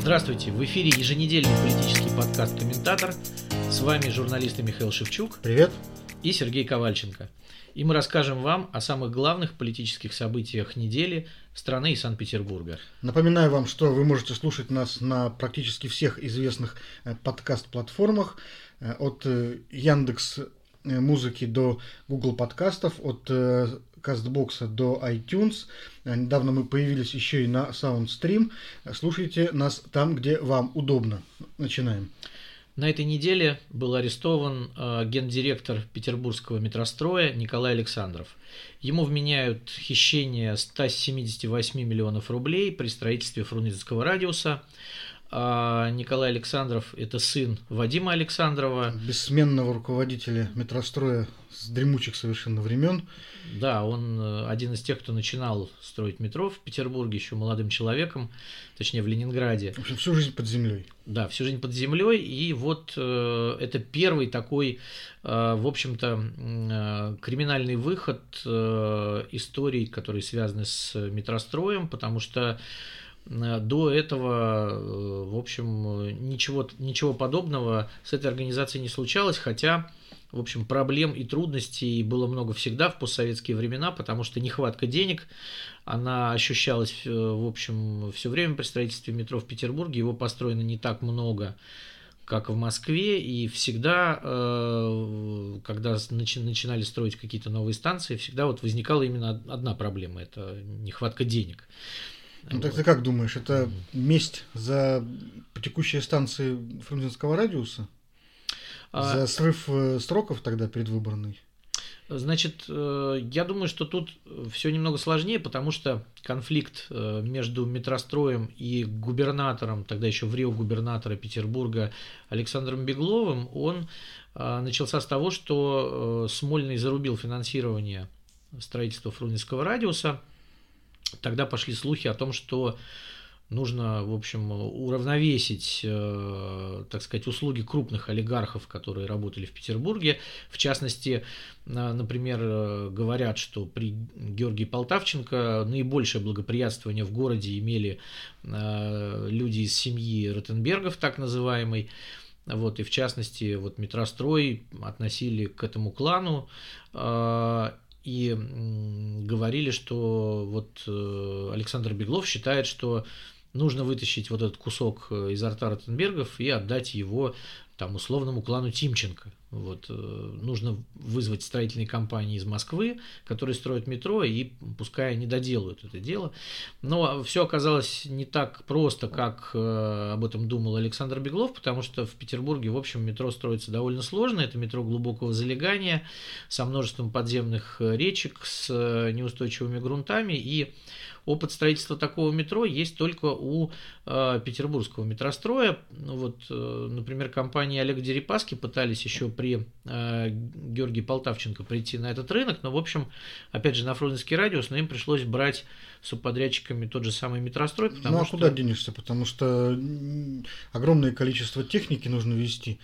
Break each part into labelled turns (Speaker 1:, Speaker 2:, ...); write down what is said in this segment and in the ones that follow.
Speaker 1: Здравствуйте, в эфире еженедельный политический подкаст «Комментатор». С вами журналисты Михаил Шевчук.
Speaker 2: Привет.
Speaker 1: И Сергей Ковальченко. И мы расскажем вам о самых главных политических событиях недели страны и Санкт-Петербурга.
Speaker 2: Напоминаю вам, что вы можете слушать нас на практически всех известных э, подкаст-платформах э, от э, Яндекс музыки до Google подкастов, от Кастбокса до iTunes. Недавно мы появились еще и на SoundStream. Слушайте нас там, где вам удобно. Начинаем.
Speaker 1: На этой неделе был арестован э, гендиректор петербургского метростроя Николай Александров. Ему вменяют хищение 178 миллионов рублей при строительстве Фрунзенского радиуса. А Николай Александров – это сын Вадима Александрова.
Speaker 2: Бессменного руководителя метростроя с дремучих совершенно времен.
Speaker 1: Да, он э, один из тех, кто начинал строить метро в Петербурге еще молодым человеком, точнее в Ленинграде.
Speaker 2: В общем, всю жизнь под землей.
Speaker 1: Да, всю жизнь под землей. И вот э, это первый такой, э, в общем-то, э, криминальный выход э, историй, которые связаны с метростроем, потому что до этого, э, в общем, ничего, ничего подобного с этой организацией не случалось, хотя в общем, проблем и трудностей было много всегда в постсоветские времена, потому что нехватка денег, она ощущалась, э, в общем, все время при строительстве метро в Петербурге. Его построено не так много, как в Москве, и всегда, э, когда начинали строить какие-то новые станции, всегда вот возникала именно одна проблема – это нехватка денег.
Speaker 2: Ну так ты как думаешь, это месть за текущие станции Фрунзенского радиуса? А За срыв э, сроков тогда предвыборный?
Speaker 1: Значит, э, я думаю, что тут все немного сложнее, потому что конфликт э, между метростроем и губернатором, тогда еще в Рио губернатора Петербурга Александром Бегловым, он начался с того, что Смольный зарубил финансирование строительства Фрунзенского радиуса. Тогда пошли слухи о том, что нужно, в общем, уравновесить, э, так сказать, услуги крупных олигархов, которые работали в Петербурге. В частности, например, э, говорят, что при Георгии Полтавченко наибольшее благоприятствование в городе имели э, люди из семьи Ротенбергов, так называемой. Вот, и в частности, вот метрострой относили к этому клану и говорили, что вот Александр Беглов считает, что нужно вытащить вот этот кусок э, из рта Ротенбергов и отдать его там условному клану Тимченко. Вот, э, нужно вызвать строительные компании из Москвы, которые строят метро, и пускай они доделают это дело. Но все оказалось не так просто, как э, об этом думал Александр Беглов, потому что в Петербурге, в общем, метро строится довольно сложно. Это метро глубокого залегания со множеством подземных речек, с неустойчивыми грунтами, и опыт строительства такого метро есть только у э, петербургского метростроя. Ну, вот, э, например, компании Олега Дерипаски пытались еще при э, Георгии Полтавченко прийти на этот рынок, но, в общем, опять же, на Фрунзенский радиус, но им пришлось брать субподрядчиками тот же самый метрострой.
Speaker 2: Потому ну а что... куда денешься? Потому что огромное количество техники нужно вести.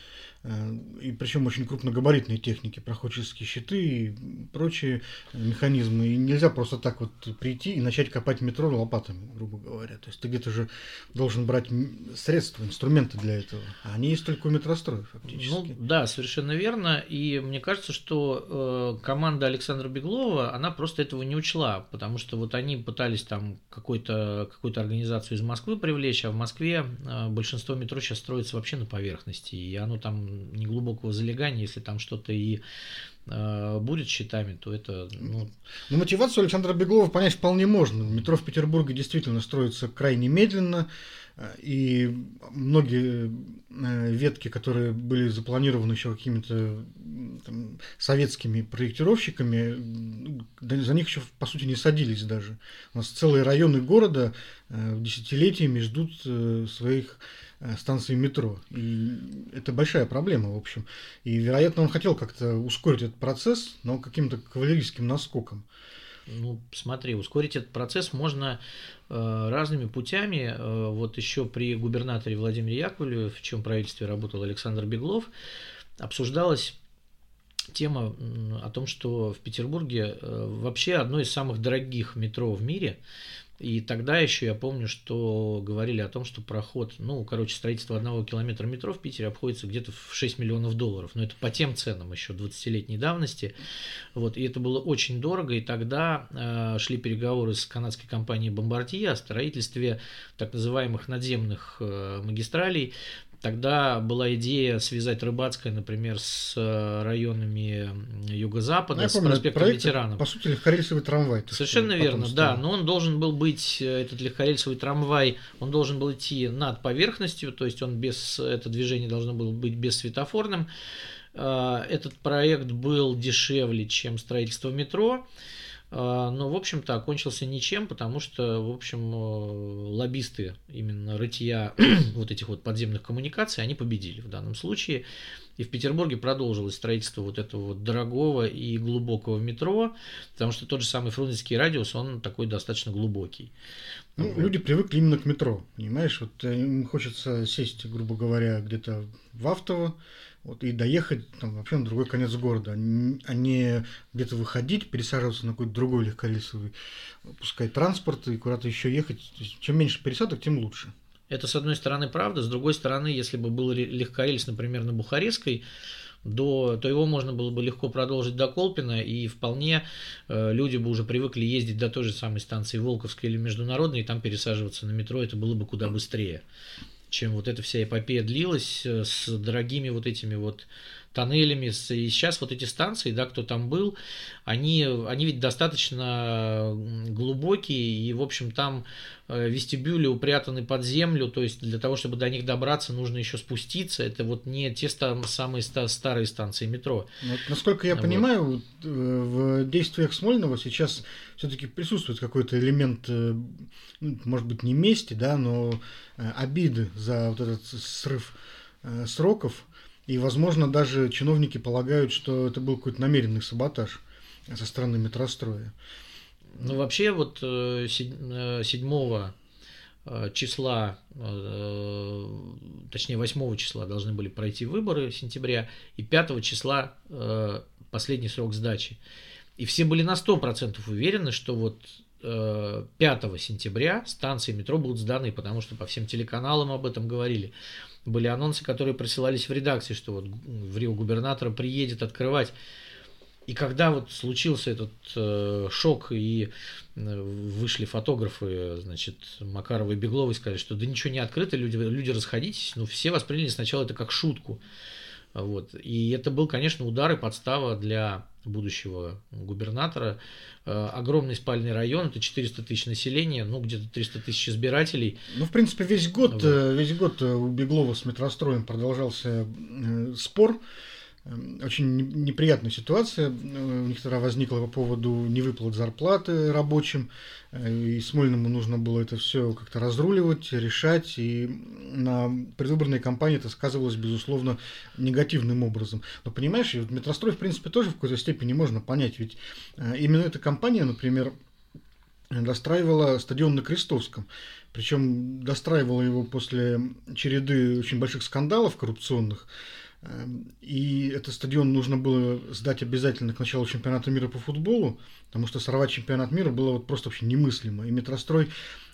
Speaker 2: Э, и причем очень крупногабаритные техники, проходческие щиты и прочие механизмы. И нельзя просто так вот прийти и начать копать метро лопатами, грубо говоря. То есть ты где-то же должен брать средства, инструменты для этого. А они есть только у метростроя фактически. Ну
Speaker 1: да, совершенно верно. И мне кажется, что э, команда Александра Беглова, она просто этого не учла, потому что вот они пытались там какую-то какую организацию из Москвы привлечь, а в Москве э, большинство метро сейчас строится вообще на поверхности, и оно там неглубокого залегания, если там что-то и э, будет щитами, то это... Ну...
Speaker 2: ну, мотивацию Александра Беглова понять вполне можно. Метро в Петербурге действительно строится крайне медленно, э, и многие э, ветки, которые были запланированы еще какими-то там, советскими проектировщиками, за них еще по сути не садились даже. У нас целые районы города десятилетиями ждут своих Э, станции метро. И это большая проблема, в общем. И, вероятно, он хотел как-то ускорить этот процесс, но каким-то кавалерийским наскоком.
Speaker 1: Ну, смотри, ускорить этот процесс можно э, разными путями. Э, вот еще при губернаторе Владимире Яковлеве, в чем правительстве работал Александр Беглов, обсуждалась тема о том, что в Петербурге э, вообще одно из самых дорогих метро в мире И тогда еще я помню, что говорили о том, что проход, ну, короче, строительство одного километра метро в Питере обходится где-то в 6 миллионов долларов. Но это по тем ценам еще 20-летней давности. Вот, и это было очень дорого. И тогда э, шли переговоры с канадской компанией Bombardier о строительстве так называемых надземных э, магистралей Тогда была идея связать Рыбацкое, например, с э, районами юго-запада, ну, с помню, проспектом проект,
Speaker 2: ветеранов. По сути, легкорельсовый трамвай.
Speaker 1: Совершенно верно, да. Но он должен был быть, э, этот легкорельсовый трамвай, он должен был идти над поверхностью, то есть он без, это движение должно было быть бессветофорным. Э, этот проект был дешевле, чем строительство метро. А, но, в общем-то, окончился ничем, потому что, в общем, э, лоббисты именно рытья вот этих вот подземных коммуникаций, они победили в данном случае. И в Петербурге продолжилось строительство вот этого вот дорогого и глубокого метро, потому что тот же самый Фрунзенский радиус, он такой достаточно глубокий.
Speaker 2: Ну, вот. люди привыкли именно к метро, понимаешь? Вот э, им хочется сесть, грубо говоря, где-то в Автово, вот, и доехать там, вообще на другой конец города, а не где-то выходить, пересаживаться на какой-то другой легкорельсовый, пускай транспорт и куда-то еще ехать. чем меньше пересадок, тем лучше.
Speaker 1: Это, с одной стороны, правда. С другой стороны, если бы был легкорельс, например, на Бухарестской, до, то его можно было бы легко продолжить до Колпина, и вполне э, люди бы уже привыкли ездить до той же самой станции Волковской или Международной, и там пересаживаться на метро, это было бы куда быстрее чем вот эта вся эпопея длилась э, с дорогими вот этими вот тоннелями. И сейчас вот эти станции, да, кто там был, они, они ведь достаточно глубокие, и, в общем, там э, вестибюли упрятаны под землю, то есть для того, чтобы до них добраться, нужно еще спуститься. Это вот не те самые старые станции метро.
Speaker 2: Вот, насколько я вот. понимаю, э, в действиях Смольного сейчас все-таки присутствует какой-то элемент, ну, может быть, не мести, да, но обиды за вот этот срыв сроков. И, возможно, даже чиновники полагают, что это был какой-то намеренный саботаж со стороны метростроя.
Speaker 1: Ну, вообще, вот 7 э, э, э, числа, точнее 8 числа должны были пройти выборы сентября, и 5 числа последний срок сдачи. И все были на 100% уверены, что вот 5 сентября станции метро будут сданы, потому что по всем телеканалам об этом говорили были анонсы, которые присылались в редакции, что вот в Рио губернатора приедет открывать. И когда вот случился этот э, шок и э, вышли фотографы, значит, Макарова и Беглова сказали, что да ничего не открыто, люди, люди расходитесь, ну все восприняли сначала это как шутку. Вот. И это был, конечно, удар и подстава для будущего губернатора. Э, огромный спальный район, это 400 тысяч населения, ну где-то 300 тысяч избирателей.
Speaker 2: Ну, в принципе, весь год, вот. Э, весь год э, у Беглова с метростроем продолжался спор очень неприятная ситуация э, у них тогда возникла по поводу невыплат зарплаты рабочим, э, и Смольному нужно было это все как-то разруливать, решать, и на предвыборной кампании это сказывалось, безусловно, негативным образом. Но понимаешь, метрострой, в принципе, тоже в какой-то степени можно понять, ведь э, именно эта компания, например, достраивала стадион на Крестовском. Причем достраивала его после череды очень больших скандалов коррупционных. Эм, и этот стадион нужно было сдать обязательно к началу чемпионата мира по футболу, потому что сорвать чемпионат мира было вот просто вообще немыслимо. И Метрострой,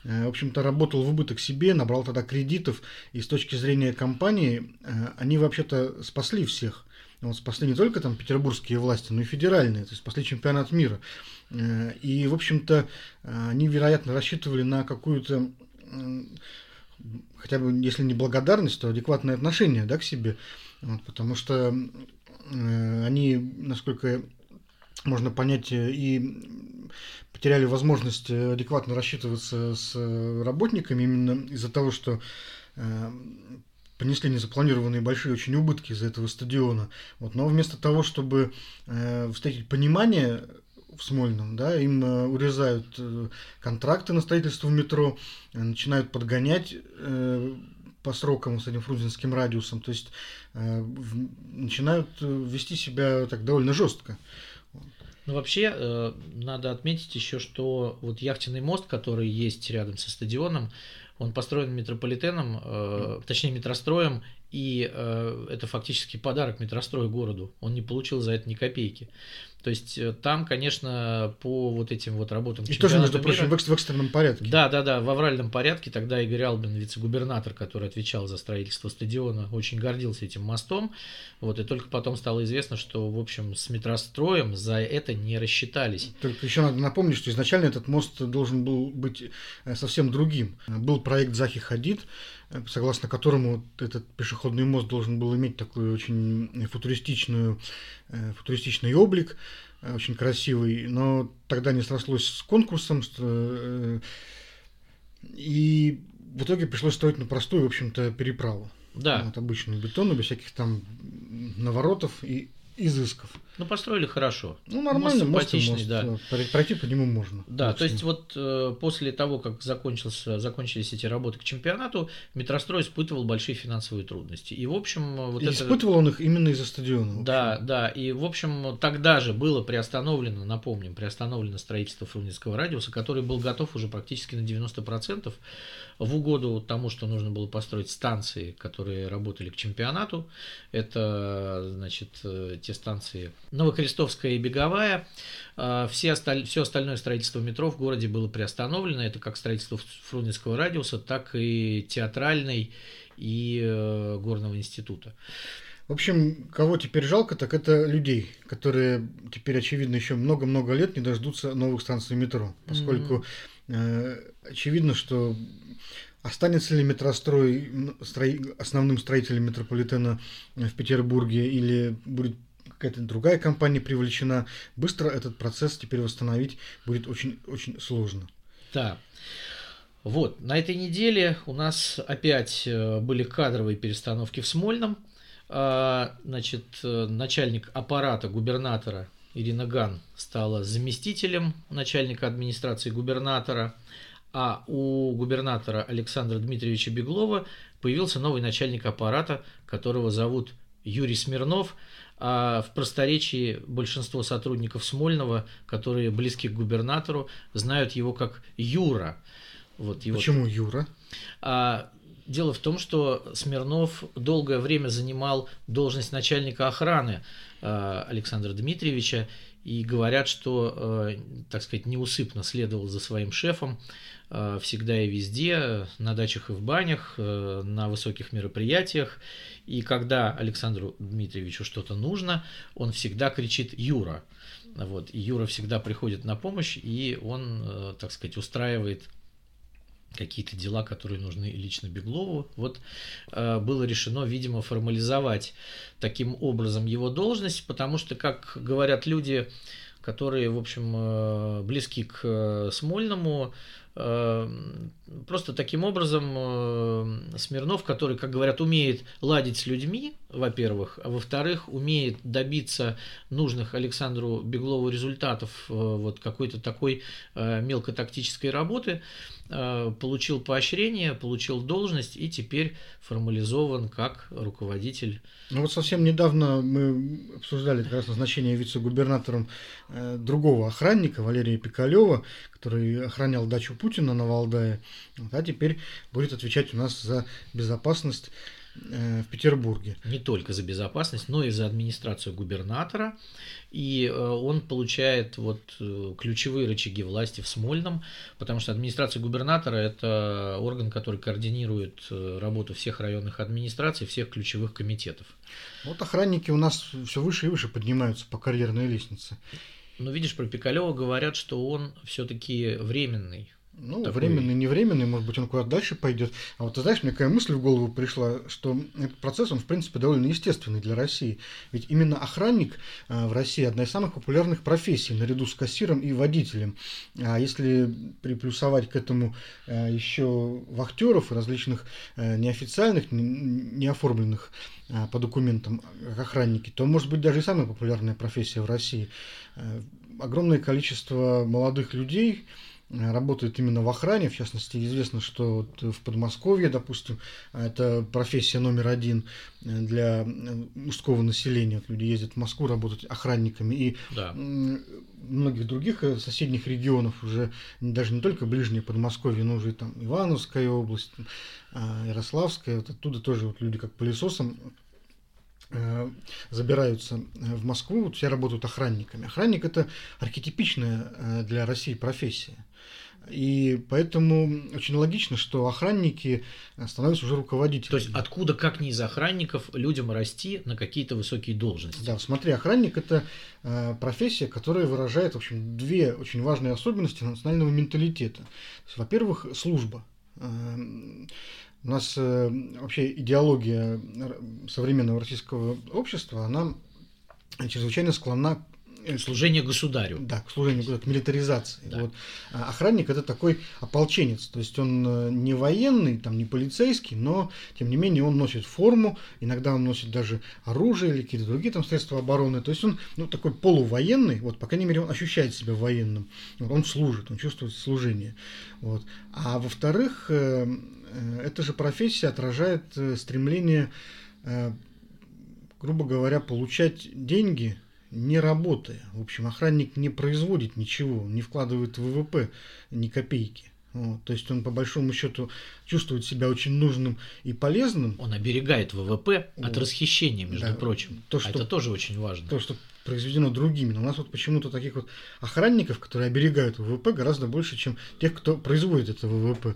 Speaker 2: э, в общем-то, работал в убыток себе, набрал тогда кредитов, и с точки зрения компании э, они вообще-то спасли всех. Вот спасли не только там петербургские власти, но и федеральные, то есть спасли чемпионат мира. Э, и, в общем-то, они, вероятно, рассчитывали на какую-то хотя бы, если не благодарность, то адекватное отношение да, к себе. Потому что э, они, насколько можно понять, и потеряли возможность адекватно рассчитываться с работниками именно из-за того, что э, понесли незапланированные большие очень убытки из-за этого стадиона. Вот, но вместо того, чтобы э, встретить понимание в Смольном, да, им э, урезают э, контракты на строительство метро, э, начинают подгонять э, по срокам с этим фрунзенским радиусом, то есть э, начинают э, вести себя так довольно жестко.
Speaker 1: Ну, вообще, э, надо отметить еще, что вот яхтенный мост, который есть рядом со стадионом, он построен метрополитеном, точнее метростроем, и э, это фактически подарок метрострою городу. Он не получил за это ни копейки. То есть э, там, конечно, по вот этим вот работам
Speaker 2: И тоже, между прочим, мира, в экстренном порядке.
Speaker 1: Да, да, да, в авральном порядке. Тогда Игорь Албин, вице-губернатор, который отвечал за строительство стадиона, очень гордился этим мостом. Вот, и только потом стало известно, что, в общем, с метростроем за это не рассчитались.
Speaker 2: Только еще надо напомнить, что изначально этот мост должен был быть э, совсем другим. Был проект Захи Хадид, согласно которому этот пешеходный мост должен был иметь такой очень футуристичную, футуристичный облик, Э, очень красивый, но тогда не срослось с конкурсом, э, и в итоге пришлось строить на простую, в общем-то, переправу.
Speaker 1: Да.
Speaker 2: Вот обычную бетонную, без всяких там наворотов и изысков.
Speaker 1: Ну, построили хорошо.
Speaker 2: Ну, нормально, мост, мост, мост
Speaker 1: да.
Speaker 2: Пройти по нему можно.
Speaker 1: Да, то есть вот э, после того, как закончился, закончились эти работы к чемпионату, Метрострой испытывал большие финансовые трудности. И, в общем, вот
Speaker 2: и это... Испытывал он их именно из-за стадиона.
Speaker 1: Да, да. И, в общем, тогда же было приостановлено, напомним, приостановлено строительство Фрунзенского радиуса, который был готов уже практически на 90% в угоду тому, что нужно было построить станции, которые работали к чемпионату. Это, значит, э, те станции Новокрестовская и Беговая. А, все осталь... Все остальное строительство метро в городе было приостановлено. Это как строительство Фрунзенского радиуса, так и театральной и э, горного института.
Speaker 2: В общем, кого теперь жалко, так это людей, которые теперь, очевидно, еще много-много лет не дождутся новых станций метро, поскольку mm-hmm. э, очевидно, что останется ли метрострой строй, основным строителем метрополитена в Петербурге или будет какая-то другая компания привлечена, быстро этот процесс теперь восстановить будет очень, очень сложно.
Speaker 1: Да. Вот, на этой неделе у нас опять э, были кадровые перестановки в Смольном. А, значит, э, начальник аппарата губернатора Ирина Ган стала заместителем начальника администрации губернатора, а у губернатора Александра Дмитриевича Беглова появился новый начальник аппарата, которого зовут Юрий Смирнов – а в просторечии большинство сотрудников Смольного, которые близки к губернатору, знают его как Юра.
Speaker 2: Вот его... Почему Юра?
Speaker 1: А, дело в том, что Смирнов долгое время занимал должность начальника охраны а, Александра Дмитриевича, и говорят, что, а, так сказать, неусыпно следовал за своим шефом всегда и везде, на дачах и в банях, а, на высоких мероприятиях. И когда Александру Дмитриевичу что-то нужно, он всегда кричит «Юра». Вот, и Юра всегда приходит на помощь, и он, э, так сказать, устраивает какие-то дела, которые нужны лично Беглову. Вот э, было решено, видимо, формализовать таким образом его должность, потому что, как говорят люди, которые, в общем, э, близки к э, Смольному, просто таким образом э, Смирнов, который, как говорят, умеет ладить с людьми, во-первых, а во-вторых, умеет добиться нужных Александру Беглову результатов э, вот какой-то такой э, мелкотактической работы, получил поощрение, получил должность и теперь формализован как руководитель.
Speaker 2: Ну вот совсем недавно мы обсуждали как раз назначение вице-губернатором другого охранника, Валерия Пикалева, который охранял дачу Путина на Валдае, а теперь будет отвечать у нас за безопасность э, в Петербурге.
Speaker 1: Не только за безопасность, но и за администрацию губернатора. И э, он получает вот э, ключевые рычаги власти в Смольном, потому что администрация губернатора – это орган, который координирует работу всех районных администраций, всех ключевых комитетов.
Speaker 2: Вот охранники у нас все выше и выше поднимаются по карьерной лестнице.
Speaker 1: Но видишь, про Пикалева говорят, что он все-таки временный.
Speaker 2: Ну, такой... временный, не временный, может быть, он куда-то дальше пойдет. А вот ты знаешь, мне какая мысль в голову пришла, что этот процесс, он, в принципе, довольно естественный для России. Ведь именно охранник а, в России одна из самых популярных профессий, наряду с кассиром и водителем. А если приплюсовать к этому а, еще вахтеров и различных а, неофициальных, неоформленных по документам охранники, то может быть даже и самая популярная профессия в России. Огромное количество молодых людей, работают именно в охране. В частности, известно, что вот в Подмосковье, допустим, это профессия номер один для мужского населения. Вот люди ездят в Москву работать охранниками. И да. многих других э, соседних регионов уже даже не только ближнее Подмосковье, но уже и там Ивановская область, а, Ярославская, вот оттуда тоже вот люди как пылесосом э, забираются в Москву, вот все работают охранниками. Охранник это архетипичная для России профессия. И поэтому очень логично, что охранники становятся уже руководителями.
Speaker 1: То есть откуда, как не из охранников, людям расти на какие-то высокие должности?
Speaker 2: Да, смотри, охранник это э, профессия, которая выражает, в общем, две очень важные особенности национального менталитета. Во-первых, служба. Э, у нас э, вообще идеология современного российского общества, она чрезвычайно склонна
Speaker 1: служение государю.
Speaker 2: Да, к служению, к милитаризации. Да. Вот. А охранник это такой ополченец, то есть он э, не военный, там, не полицейский, но тем не менее он носит форму, иногда он носит даже оружие или какие-то другие там средства обороны, то есть он ну, такой полувоенный, вот, по крайней мере, он ощущает себя военным, вот, он служит, он чувствует служение. Вот. А во-вторых, э, э, эта же профессия отражает стремление грубо говоря, получать деньги не работая. В общем, охранник не производит ничего, не вкладывает в ВВП ни копейки. Вот, то есть он по большому счету чувствует себя очень нужным и полезным.
Speaker 1: Он оберегает ВВП вот. от расхищения, между да, прочим. То, что, Это тоже очень важно.
Speaker 2: То, что произведено другими. Но у нас вот почему-то таких вот охранников, которые оберегают ВВП, гораздо больше, чем тех, кто производит это ВВП.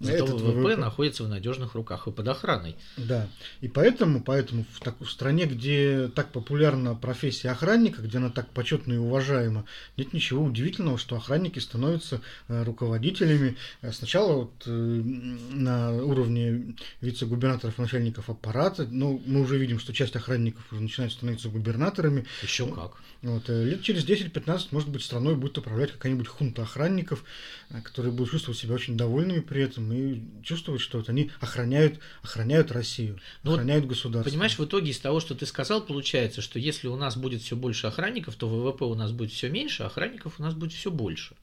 Speaker 1: Зато этот ВВП, ВВП находится в надежных руках и под охраной.
Speaker 2: Да. И поэтому, поэтому в, так, в стране, где так популярна профессия охранника, где она так почетна и уважаема, нет ничего удивительного, что охранники становятся э, руководителями. Э, сначала вот, э, на уровне вице-губернаторов, начальников аппарата. Ну, мы уже видим, что часть охранников уже начинает становиться губернаторами.
Speaker 1: Еще как.
Speaker 2: Вот, лет через 10-15, может быть, страной будет управлять какая-нибудь хунта охранников, которые будут чувствовать себя очень довольными при этом и чувствовать, что вот они охраняют, охраняют Россию, ну, охраняют государство.
Speaker 1: Понимаешь, в итоге из того, что ты сказал, получается, что если у нас будет все больше охранников, то ВВП у нас будет все меньше, а охранников у нас будет все больше.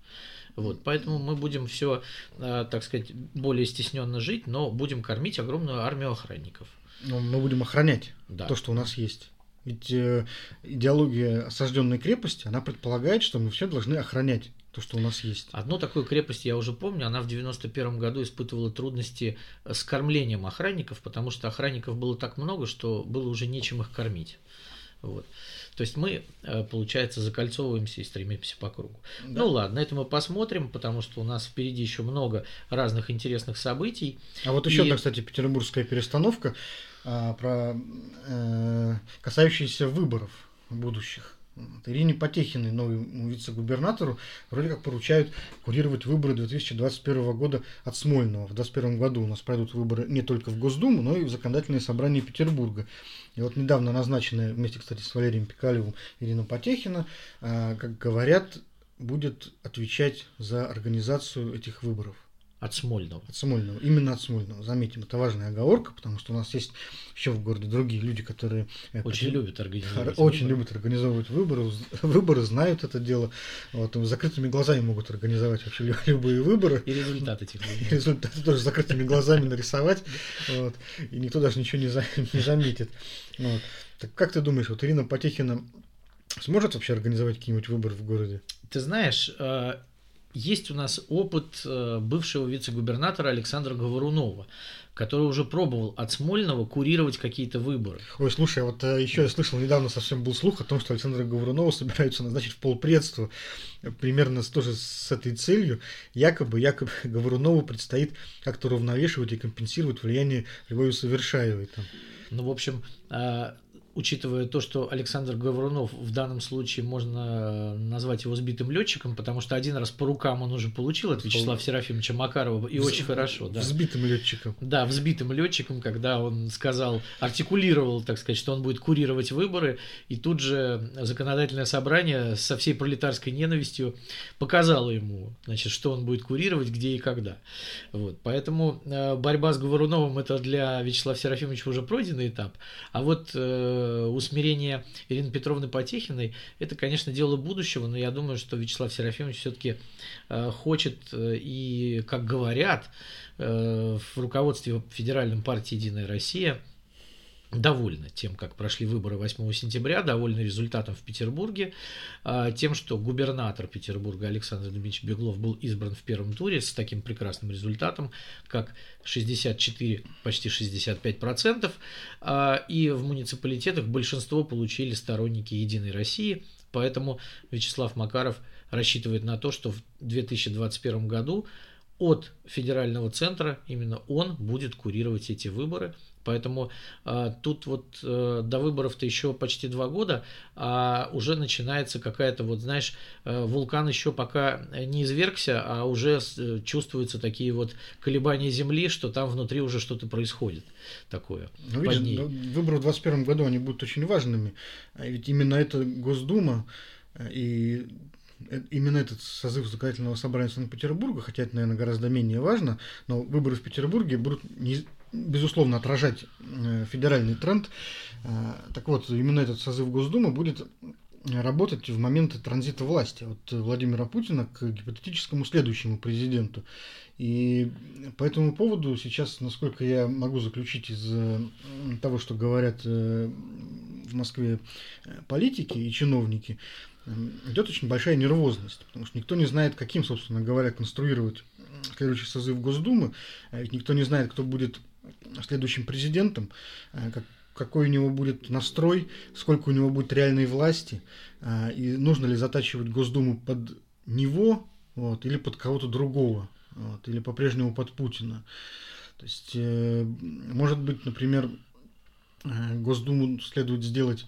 Speaker 1: Вот, поэтому мы будем все, э, так сказать, более стесненно жить, но будем кормить огромную армию охранников.
Speaker 2: Но мы будем охранять да. то, что у нас есть. Ведь э, идеология осажденной крепости, она предполагает, что мы все должны охранять то, что у нас есть.
Speaker 1: Одну такую крепость я уже помню, она в 91 году испытывала трудности с кормлением охранников, потому что охранников было так много, что было уже нечем их кормить. Вот. То есть мы, э, получается, закольцовываемся и стремимся по кругу. Да. Ну ладно, это мы посмотрим, потому что у нас впереди еще много разных интересных событий.
Speaker 2: А вот еще и... одна, кстати, петербургская перестановка а, про э, касающиеся выборов будущих. Ирине Потехиной, новому вице-губернатору, вроде как поручают курировать выборы 2021 года от Смольного. В 2021 году у нас пройдут выборы не только в Госдуму, но и в законодательное собрание Петербурга. И вот недавно назначенная вместе, кстати, с Валерием Пикалевым Ирина Потехина, а, как говорят, будет отвечать за организацию этих выборов.
Speaker 1: От Смольного.
Speaker 2: От Смольного. Именно от Смольного. Заметим, это важная оговорка, потому что у нас есть еще в городе другие люди, которые...
Speaker 1: Очень это, любят организовывать
Speaker 2: Очень выборы. любят организовывать выборы. Выборы знают это дело. Вот, закрытыми глазами могут организовать вообще любые выборы.
Speaker 1: И результаты этих выборов.
Speaker 2: И результаты тоже закрытыми глазами нарисовать. Вот, и никто даже ничего не, за, не заметит. Вот. Так как ты думаешь, вот Ирина Потехина сможет вообще организовать какие-нибудь выборы в городе?
Speaker 1: Ты знаешь, э, есть у нас опыт э, бывшего вице-губернатора Александра Говорунова, который уже пробовал от Смольного курировать какие-то выборы.
Speaker 2: Ой, слушай, вот э, еще я слышал, недавно совсем был слух о том, что Александра Говорунова собираются назначить в полпредство примерно тоже с этой целью. Якобы, якобы Говорунову предстоит как-то равновешивать и компенсировать влияние Любови Совершаевой. Там.
Speaker 1: Ну, в общем, э, учитывая то, что Александр Говорунов в данном случае можно назвать его сбитым летчиком, потому что один раз по рукам он уже получил от Вячеслава Серафимовича Макарова, и Вз... очень хорошо. Да.
Speaker 2: Взбитым летчиком.
Speaker 1: Да, взбитым летчиком, когда он сказал, артикулировал, так сказать, что он будет курировать выборы, и тут же законодательное собрание со всей пролетарской ненавистью показало ему, значит, что он будет курировать, где и когда. Вот. Поэтому э, борьба с Говоруновым это для Вячеслава Серафимовича уже пройденный этап, а вот э, Э, усмирение Ирины Петровны Потехиной, это, конечно, дело будущего, но я думаю, что Вячеслав Серафимович все-таки э, хочет э, и, как говорят, в руководстве Федеральной партии «Единая Россия» довольны тем, как прошли выборы 8 сентября, довольны результатом в Петербурге, а, тем, что губернатор Петербурга Александр Дмитриевич Беглов был избран в первом туре с таким прекрасным результатом, как 64, почти 65 процентов, а, и в муниципалитетах большинство получили сторонники Единой России, поэтому Вячеслав Макаров рассчитывает на то, что в 2021 году от федерального центра именно он будет курировать эти выборы – Поэтому э, тут вот э, до выборов-то еще почти два года, а уже начинается какая-то, вот знаешь, э, вулкан еще пока не извергся, а уже э, чувствуются такие вот колебания Земли, что там внутри уже что-то происходит такое.
Speaker 2: Ну, видишь, ну, выборы в 2021 году, они будут очень важными. А ведь именно это Госдума э, и э, именно этот созыв законодательного собрания Санкт-Петербурга, хотя это, наверное, гораздо менее важно, но выборы в Петербурге будут не, безусловно, отражать э, федеральный тренд. Э, так вот, именно этот созыв Госдумы будет работать в момент транзита власти от Владимира Путина к гипотетическому следующему президенту. И по этому поводу сейчас, насколько я могу заключить из э, того, что говорят в Москве политики и чиновники, идет очень большая нервозность, потому что никто не знает, каким, собственно говоря, конструировать следующий созыв Госдумы, а ведь никто не знает, кто будет следующим президентом, э, как, какой у него будет настрой, сколько у него будет реальной власти, э, и нужно ли затачивать Госдуму под него вот, или под кого-то другого, вот, или по-прежнему под Путина. То есть, э, может быть, например, Госдуму следует сделать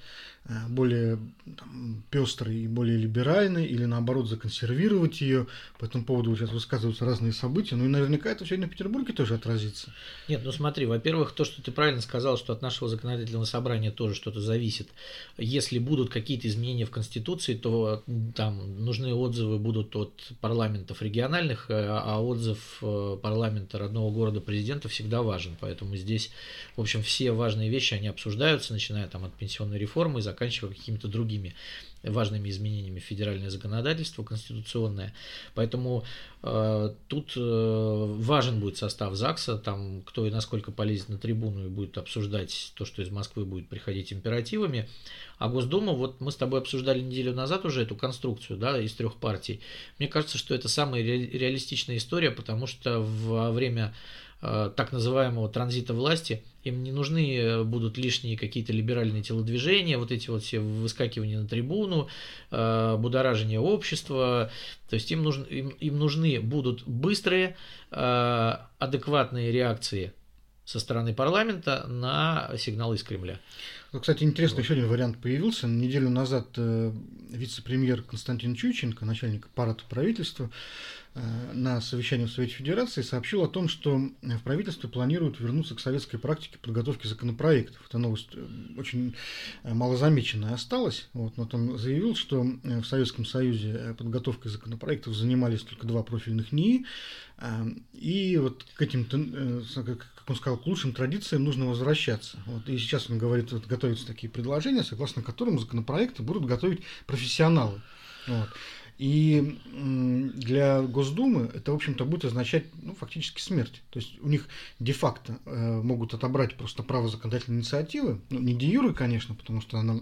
Speaker 2: более там, пестрой и более либеральной, или наоборот законсервировать ее. По этому поводу сейчас высказываются разные события. Ну и наверняка это сегодня в Петербурге тоже отразится.
Speaker 1: Нет, ну смотри, во-первых, то, что ты правильно сказал, что от нашего законодательного собрания тоже что-то зависит. Если будут какие-то изменения в Конституции, то там нужны отзывы будут от парламентов региональных, э, а отзыв э, парламента родного города президента всегда важен. Поэтому здесь, в общем, все важные вещи, они обсуждаются, начиная там от пенсионной реформы, заканчивая какими-то другими важными изменениями в федеральное законодательство конституционное. Поэтому э, тут э, важен будет состав ЗАГСа, там кто и насколько полезет на трибуну и будет обсуждать то, что из Москвы будет приходить императивами. А Госдума, вот мы с тобой обсуждали неделю назад уже эту конструкцию да, из трех партий. Мне кажется, что это самая ре- реалистичная история, потому что во время Э, так называемого транзита власти, им не нужны э, будут лишние какие-то либеральные телодвижения, вот эти вот все выскакивания на трибуну, э, будоражение общества, то есть им, нужны им, им нужны будут быстрые, адекватные реакции со стороны парламента на сигналы из Кремля.
Speaker 2: Ну, кстати, интересно, вот. еще один вариант появился. Неделю назад вице-премьер Константин Чученко, начальник аппарата правительства, Э, на совещании в Совете Федерации сообщил о том, что в правительстве планируют вернуться к советской практике подготовки законопроектов. Эта новость э, очень э, малозамеченная осталась. Вот, но он заявил, что в Советском Союзе подготовкой законопроектов занимались только два профильных НИИ. И вот к этим, как он сказал, к лучшим традициям нужно возвращаться. Вот, и сейчас он говорит, вот, готовятся такие предложения, согласно которым законопроекты будут готовить профессионалы. Вот. И для Госдумы это, в общем-то, будет означать ну, фактически смерть. То есть у них де-факто э, могут отобрать просто право законодательной инициативы. Ну, не де юры, конечно, потому что она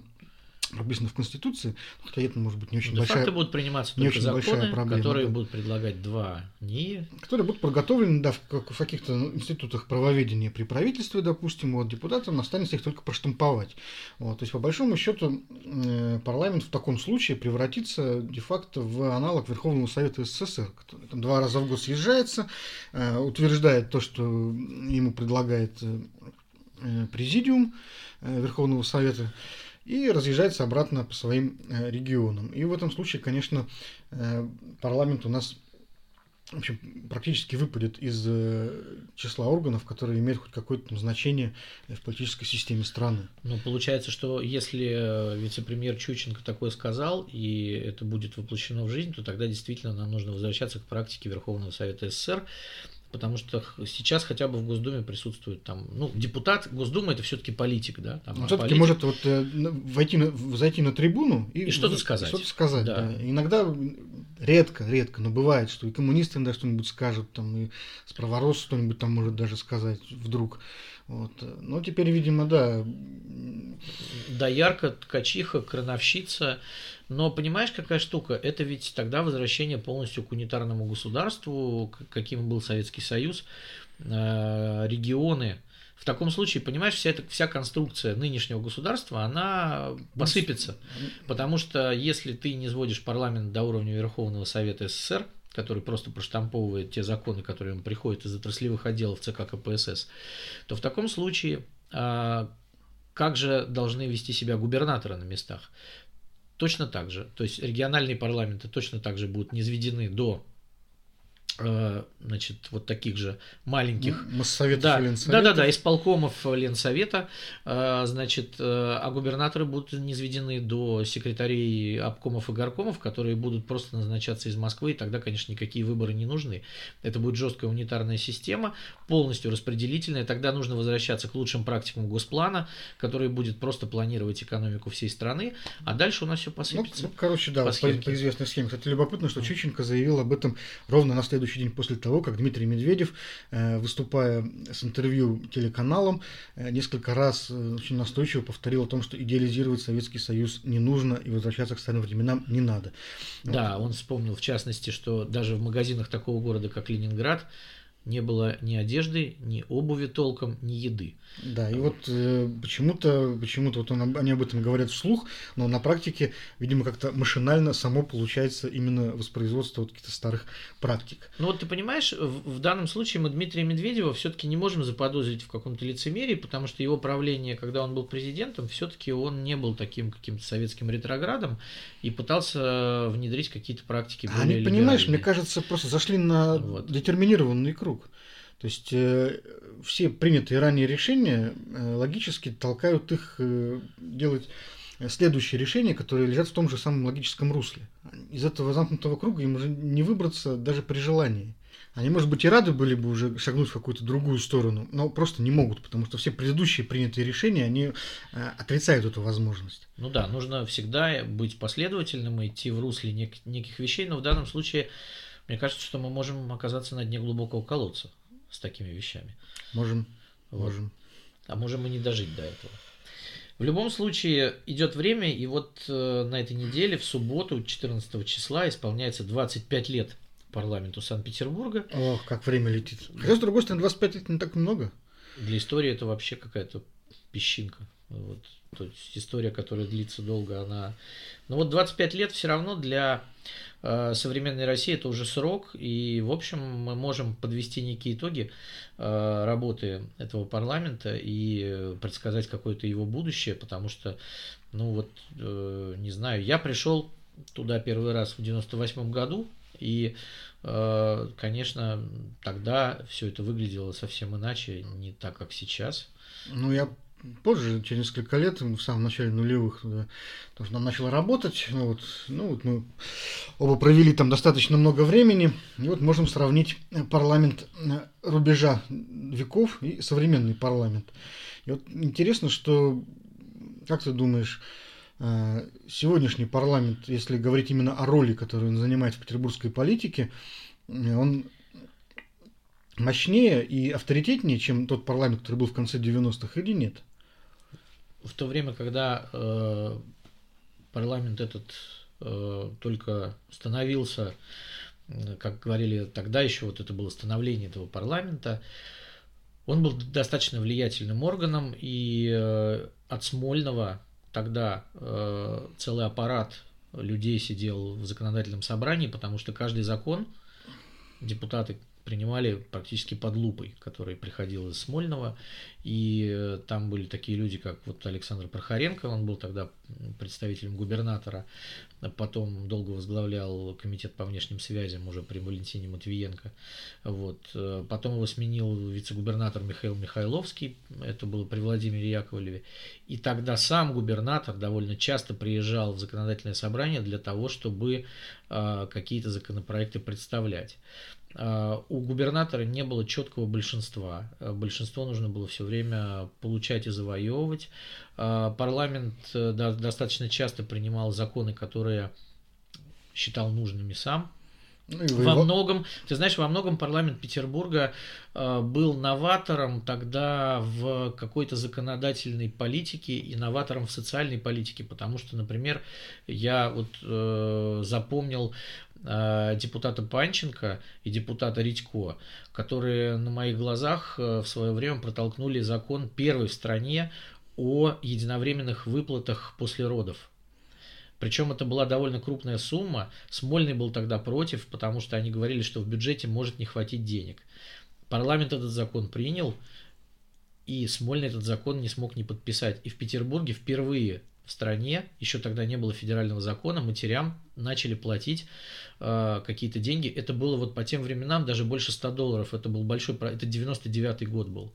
Speaker 2: прописано в Конституции, хотя это может быть не очень
Speaker 1: Де
Speaker 2: большая...
Speaker 1: будут приниматься не очень законы, большая проблема, которые да. будут предлагать два НИИ.
Speaker 2: Которые будут подготовлены, да, в, в каких-то институтах правоведения при правительстве, допустим, вот депутатам останется их только проштамповать. Вот, то есть, по большому счету, э, парламент в таком случае превратится де-факто в аналог Верховного Совета СССР, который там два раза в год съезжается, э, утверждает то, что ему предлагает э, президиум Верховного Совета, и разъезжается обратно по своим э, регионам. И в этом случае, конечно, э, парламент у нас в общем, практически выпадет из э, числа органов, которые имеют хоть какое-то значение в политической системе страны.
Speaker 1: Ну, получается, что если вице-премьер Чученко такое сказал, и это будет воплощено в жизнь, то тогда действительно нам нужно возвращаться к практике Верховного Совета СССР, потому что сейчас хотя бы в Госдуме присутствует там, ну, депутат Госдумы это все-таки политик, да.
Speaker 2: Там, а все-таки может вот э, войти на, зайти на трибуну и,
Speaker 1: и что-то сказать.
Speaker 2: Что-то сказать, да. да. Иногда редко, редко, но бывает, что и коммунисты иногда что-нибудь скажут, там, и справорос что-нибудь там может даже сказать вдруг. Вот. Но теперь, видимо, да.
Speaker 1: Ярко, ткачиха, крановщица. Но понимаешь, какая штука? Это ведь тогда возвращение полностью к унитарному государству, каким был Советский Союз, э, регионы. В таком случае, понимаешь, вся эта вся конструкция нынешнего государства, она посыпется. Потому что если ты не сводишь парламент до уровня Верховного Совета СССР, который просто проштамповывает те законы, которые ему приходят из отраслевых отделов ЦК КПСС, то в таком случае а, как же должны вести себя губернаторы на местах? Точно так же. То есть региональные парламенты точно так же будут низведены до значит, вот таких же маленьких...
Speaker 2: Моссоветов
Speaker 1: да,
Speaker 2: Ленсовета.
Speaker 1: Да, да, да, исполкомов Ленсовета, э, значит, э, а губернаторы будут низведены до секретарей обкомов и горкомов, которые будут просто назначаться из Москвы, и тогда, конечно, никакие выборы не нужны. Это будет жесткая унитарная система, полностью распределительная, тогда нужно возвращаться к лучшим практикам Госплана, который будет просто планировать экономику всей страны, а дальше у нас все ну, посыпется.
Speaker 2: Ну, ну короче, да, по, по, по известной схеме. Кстати, любопытно, что Чиченко заявил об этом ровно на следующий день после того, как Дмитрий Медведев, э, выступая с интервью телеканалом, э, несколько раз э, очень настойчиво повторил о том, что идеализировать Советский Союз не нужно и возвращаться к старым временам не надо.
Speaker 1: Да, вот. он вспомнил в частности, что даже в магазинах такого города, как Ленинград, не было ни одежды, ни обуви толком, ни еды.
Speaker 2: Да, и вот э, почему-то, почему-то вот он, они об этом говорят вслух, но на практике, видимо, как-то машинально само получается именно воспроизводство вот каких-то старых практик.
Speaker 1: Ну вот ты понимаешь, в, в данном случае мы Дмитрия Медведева все-таки не можем заподозрить в каком-то лицемерии, потому что его правление, когда он был президентом, все-таки он не был таким каким-то советским ретроградом и пытался внедрить какие-то практики
Speaker 2: более Они, понимаешь, мне кажется, просто зашли на вот. детерминированный круг. То есть э, все принятые ранее решения э, логически толкают их э, делать следующие решения, которые лежат в том же самом логическом русле. Из этого замкнутого круга им уже не выбраться даже при желании. Они, может быть, и рады были бы уже шагнуть в какую-то другую сторону, но просто не могут, потому что все предыдущие принятые решения, они отрицают эту возможность.
Speaker 1: Ну да, нужно всегда быть последовательным, идти в русле нек- неких вещей, но в данном случае, мне кажется, что мы можем оказаться на дне глубокого колодца с такими вещами.
Speaker 2: Можем. Вот. Можем.
Speaker 1: А можем и не дожить до этого. В любом случае идет время, и вот э, на этой неделе, в субботу, 14 числа, исполняется 25 лет парламенту Санкт-Петербурга.
Speaker 2: Ох, как время летит. Хотя, с другой стороны, 25 лет не так много.
Speaker 1: Для истории это вообще какая-то песчинка. Вот. То есть история, которая длится долго, она... Но вот 25 лет все равно для современной России это уже срок, и, в общем, мы можем подвести некие итоги э, работы этого парламента и предсказать какое-то его будущее, потому что, ну вот, э, не знаю, я пришел туда первый раз в 98 году, и, э, конечно, тогда все это выглядело совсем иначе, не так, как сейчас.
Speaker 2: Ну, я позже, через несколько лет, в самом начале нулевых, да, потому что она начала работать, ну вот, ну вот мы оба провели там достаточно много времени, и вот можем сравнить парламент э, рубежа веков и современный парламент. И вот интересно, что, как ты думаешь, э, сегодняшний парламент, если говорить именно о роли, которую он занимает в петербургской политике, э, он мощнее и авторитетнее, чем тот парламент, который был в конце 90-х, или нет?
Speaker 1: В то время, когда э, парламент этот э, только становился, как говорили тогда еще, вот это было становление этого парламента, он был достаточно влиятельным органом, и э, от Смольного тогда э, целый аппарат людей сидел в законодательном собрании, потому что каждый закон депутаты принимали практически под лупой, который приходил из Смольного. И э, там были такие люди, как вот Александр Прохоренко, он был тогда представителем губернатора, потом долго возглавлял комитет по внешним связям уже при Валентине Матвиенко. Вот. Э, потом его сменил вице-губернатор Михаил Михайловский, это было при Владимире Яковлеве. И тогда сам губернатор довольно часто приезжал в законодательное собрание для того, чтобы э, какие-то законопроекты представлять. А, у губернатора не было четкого большинства. Большинство нужно было все время получать и завоевывать. Парламент достаточно часто принимал законы, которые считал нужными сам. Ну, во его... многом, ты знаешь, во многом парламент Петербурга э, был новатором тогда в какой-то законодательной политике и новатором в социальной политике, потому что, например, я вот э, запомнил э, депутата Панченко и депутата Редько, которые на моих глазах э, в свое время протолкнули закон первый в стране о единовременных выплатах после родов. Причем это была довольно крупная сумма. Смольный был тогда против, потому что они говорили, что в бюджете может не хватить денег. Парламент этот закон принял, и Смольный этот закон не смог не подписать. И в Петербурге впервые в стране, еще тогда не было федерального закона, матерям начали платить э, какие-то деньги. Это было вот по тем временам даже больше 100 долларов. Это был большой, это 99 год был.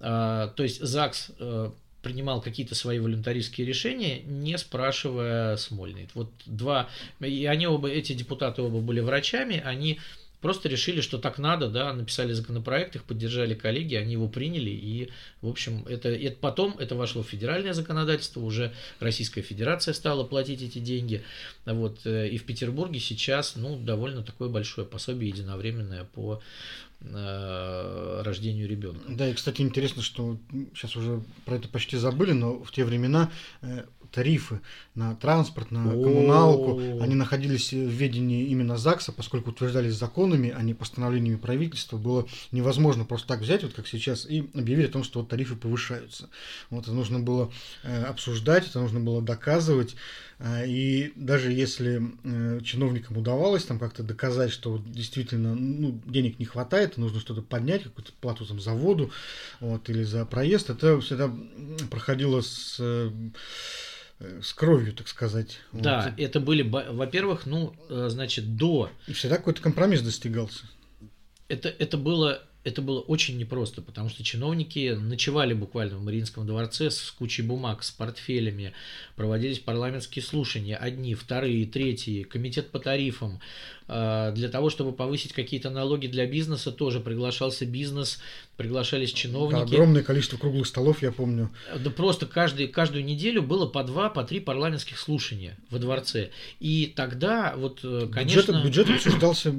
Speaker 1: Э, то есть ЗАГС э, принимал какие-то свои волюнтаристские решения, не спрашивая Смольный. Вот два, и они оба, эти депутаты оба были врачами, они просто решили, что так надо, да, написали законопроект, их поддержали коллеги, они его приняли, и, в общем, это, это потом это вошло в федеральное законодательство, уже Российская Федерация стала платить эти деньги, вот, э, и в Петербурге сейчас, ну, довольно такое большое пособие единовременное по Э, рождению ребенка.
Speaker 2: Да, и, кстати, интересно, что сейчас уже про это почти забыли, но в те времена э, тарифы на транспорт, на коммуналку, они находились в ведении именно ЗАГСа, поскольку утверждались законами, а не постановлениями правительства, было невозможно просто так взять, вот как сейчас, и объявить о том, что вот тарифы повышаются. Вот это нужно было э, обсуждать, это нужно было доказывать, э, и даже если э, чиновникам удавалось там как-то доказать, что вот действительно ну, денег не хватает, нужно что-то поднять, какую-то плату там за воду вот, или за проезд, это всегда проходило с с кровью, так сказать.
Speaker 1: Да, вот. это были, во-первых, ну, э, значит, до...
Speaker 2: И всегда какой-то компромисс достигался.
Speaker 1: Это, это было это было очень непросто, потому что чиновники ночевали буквально в Мариинском дворце с кучей бумаг, с портфелями, проводились парламентские слушания, одни, вторые, третьи, комитет по тарифам, а, для того, чтобы повысить какие-то налоги для бизнеса, тоже приглашался бизнес, приглашались чиновники.
Speaker 2: Да, огромное количество круглых столов, я помню.
Speaker 1: Да просто каждый, каждую неделю было по два, по три парламентских слушания во дворце. И тогда вот, э, конечно...
Speaker 2: Бюджет, бюджет обсуждался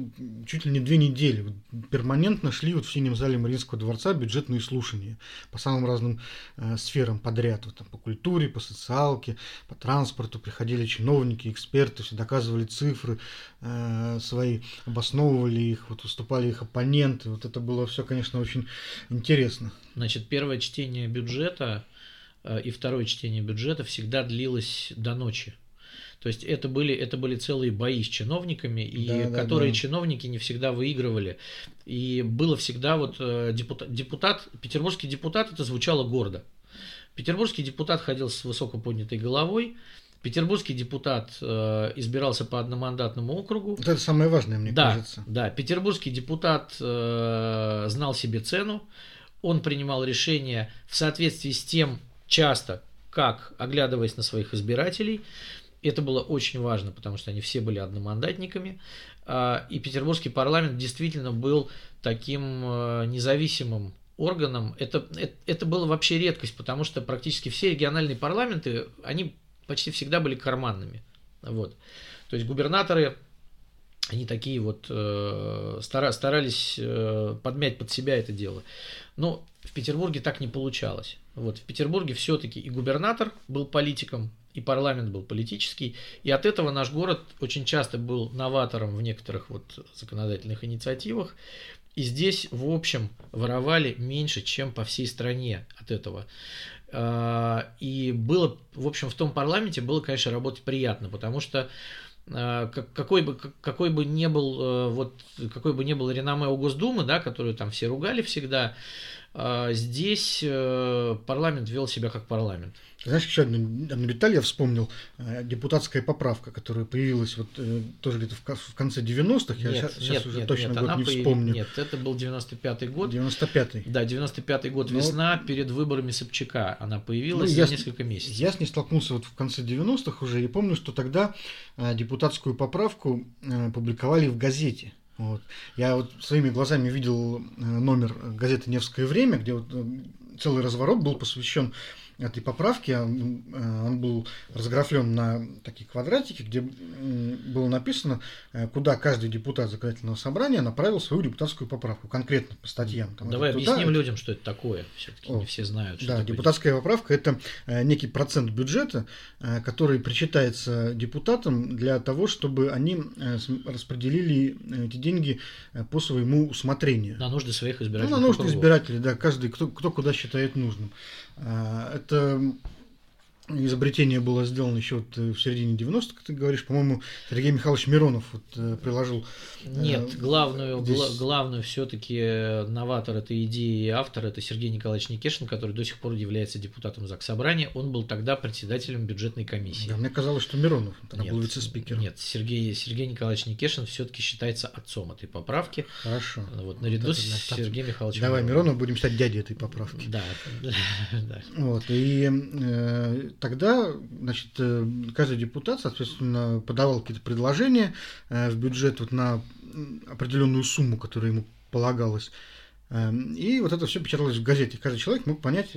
Speaker 2: чуть ли не две недели. Перманентно шли вот синем зале Мариинского дворца бюджетные слушания по самым разным э, сферам подряд. Вот, там, по культуре, по социалке, по транспорту приходили чиновники, эксперты, все доказывали цифры, э, свои, обосновывали их, вот выступали их оппоненты. Вот это было все, конечно, очень интересно.
Speaker 1: Значит, первое чтение бюджета э, и второе чтение бюджета всегда длилось до ночи. То есть это были, это были целые бои с чиновниками, и да, да, которые да. чиновники не всегда выигрывали. И было всегда вот э, депутат, депутат, петербургский депутат, это звучало гордо. Петербургский депутат ходил с высоко поднятой головой, Петербургский депутат э, избирался по одномандатному округу.
Speaker 2: Вот это самое важное, мне
Speaker 1: да,
Speaker 2: кажется.
Speaker 1: Да, петербургский депутат э, знал себе цену, он принимал решения в соответствии с тем, часто, как, оглядываясь на своих избирателей. Это было очень важно, потому что они все были одномандатниками. Э, и петербургский парламент действительно был таким э, независимым органом. Это, это, это было вообще редкость, потому что практически все региональные парламенты, они почти всегда были карманными. Вот. То есть губернаторы, они такие вот э, старались э, подмять под себя это дело. Но в Петербурге так не получалось. Вот. В Петербурге все-таки и губернатор был политиком, и парламент был политический, и от этого наш город очень часто был новатором в некоторых вот законодательных инициативах, и здесь, в общем, воровали меньше, чем по всей стране от этого. А, и было, в общем, в том парламенте было, конечно, работать приятно, потому что а, какой бы, какой бы не был, э, вот, какой бы не был реноме у Госдумы, да, которую там все ругали всегда, здесь э, парламент вел себя как парламент.
Speaker 2: Знаешь, еще одну, одну деталь я вспомнил. Э, депутатская поправка, которая появилась вот э, тоже где-то в, конце 90-х. Я
Speaker 1: нет,
Speaker 2: сейчас,
Speaker 1: нет,
Speaker 2: уже
Speaker 1: нет,
Speaker 2: точно
Speaker 1: нет,
Speaker 2: год не
Speaker 1: появ...
Speaker 2: вспомню.
Speaker 1: Нет, это был 95-й год.
Speaker 2: 95-й.
Speaker 1: Да, 95-й год Но... Ну, весна, перед выборами Собчака. Она появилась ну,
Speaker 2: я,
Speaker 1: за несколько месяцев.
Speaker 2: Я с ней столкнулся вот в конце 90-х уже и помню, что тогда депутатскую поправку публиковали в газете. Вот. Я вот своими глазами видел номер газеты «Невское время», где вот целый разворот был посвящен этой поправки, он, э, он был разграфлен на такие квадратики, где было написано, э, куда каждый депутат законодательного собрания направил свою депутатскую поправку, конкретно по статьям.
Speaker 1: Там, Давай объясним туда, людям, что это такое. Все-таки не все знают.
Speaker 2: Что да, депутатская будет. поправка это э, некий процент бюджета, который причитается депутатам для того, чтобы они распределили эти деньги по своему усмотрению.
Speaker 1: На нужды своих избирателей.
Speaker 2: Ну, на нужды избирателей, да, каждый, кто, кто куда считает нужным. Это изобретение было сделано еще вот э, в середине 90-х, как ты говоришь, по-моему, Сергей Михайлович Миронов вот, э, приложил.
Speaker 1: Э, Нет, главную, здесь... гла- главную все-таки новатор этой идеи и автор это Сергей Николаевич Никешин, который до сих пор является депутатом Заксобрания. Он был тогда председателем бюджетной комиссии.
Speaker 2: Да, мне казалось, что Миронов тогда
Speaker 1: нет,
Speaker 2: был вице-спикером.
Speaker 1: Нет, Сергей, Сергей Николаевич Никешин все-таки считается отцом этой поправки.
Speaker 2: Хорошо.
Speaker 1: Вот, наряду вот это, с значит, Сергеем Михайловичем.
Speaker 2: Давай, Миронов будем считать дядей этой поправки.
Speaker 1: Да.
Speaker 2: да. Вот, и тогда, значит, э, каждый депутат, соответственно, подавал какие-то предложения э, в бюджет вот на определенную сумму, которая ему полагалась. Эм, и вот это все печаталось в газете. Каждый человек мог понять,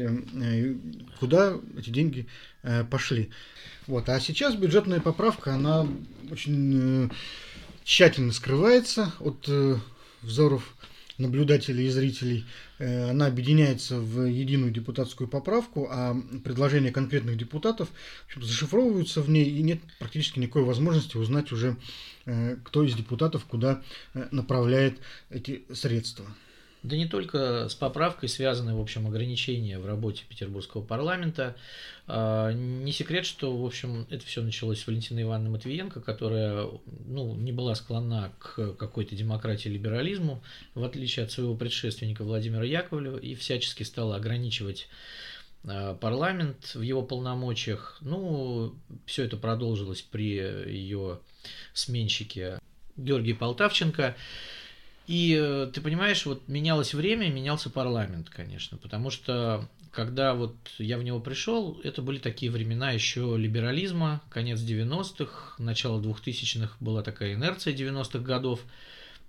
Speaker 2: куда эти деньги пошли. Вот. А сейчас бюджетная поправка, она очень тщательно скрывается от взоров наблюдателей и зрителей. Э, она объединяется в единую депутатскую поправку, а предложения конкретных депутатов зашифровываются в ней, и нет практически никакой возможности узнать уже, э, кто из депутатов куда э, направляет эти средства.
Speaker 1: Да не только с поправкой связаны, в общем, ограничения в работе Петербургского парламента. А, не секрет, что, в общем, это все началось с Валентины Ивановны Матвиенко, которая ну, не была склонна к какой-то демократии либерализму, в отличие от своего предшественника Владимира Яковлева, и всячески стала ограничивать а, парламент в его полномочиях. Ну, все это продолжилось при ее сменщике Георгии Полтавченко. И э, ты понимаешь, вот менялось время, менялся парламент, конечно, потому что когда вот я в него пришел, это были такие времена еще либерализма, конец 90-х, начало 2000-х была такая инерция 90-х годов,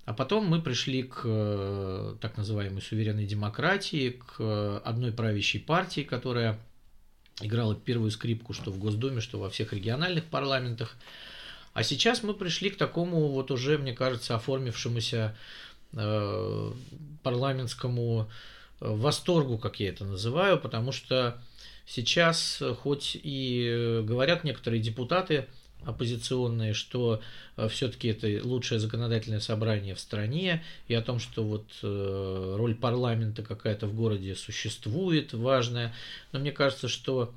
Speaker 1: а потом мы пришли к э, так называемой суверенной демократии, к одной правящей партии, которая играла первую скрипку что в Госдуме, что во всех региональных парламентах. А сейчас мы пришли к такому вот уже, мне кажется, оформившемуся парламентскому э, восторгу, как я это называю, потому что сейчас, хоть и говорят некоторые депутаты оппозиционные, что э, все-таки это лучшее законодательное собрание в стране, и о том, что вот роль парламента какая-то в городе существует, важная, но мне кажется, что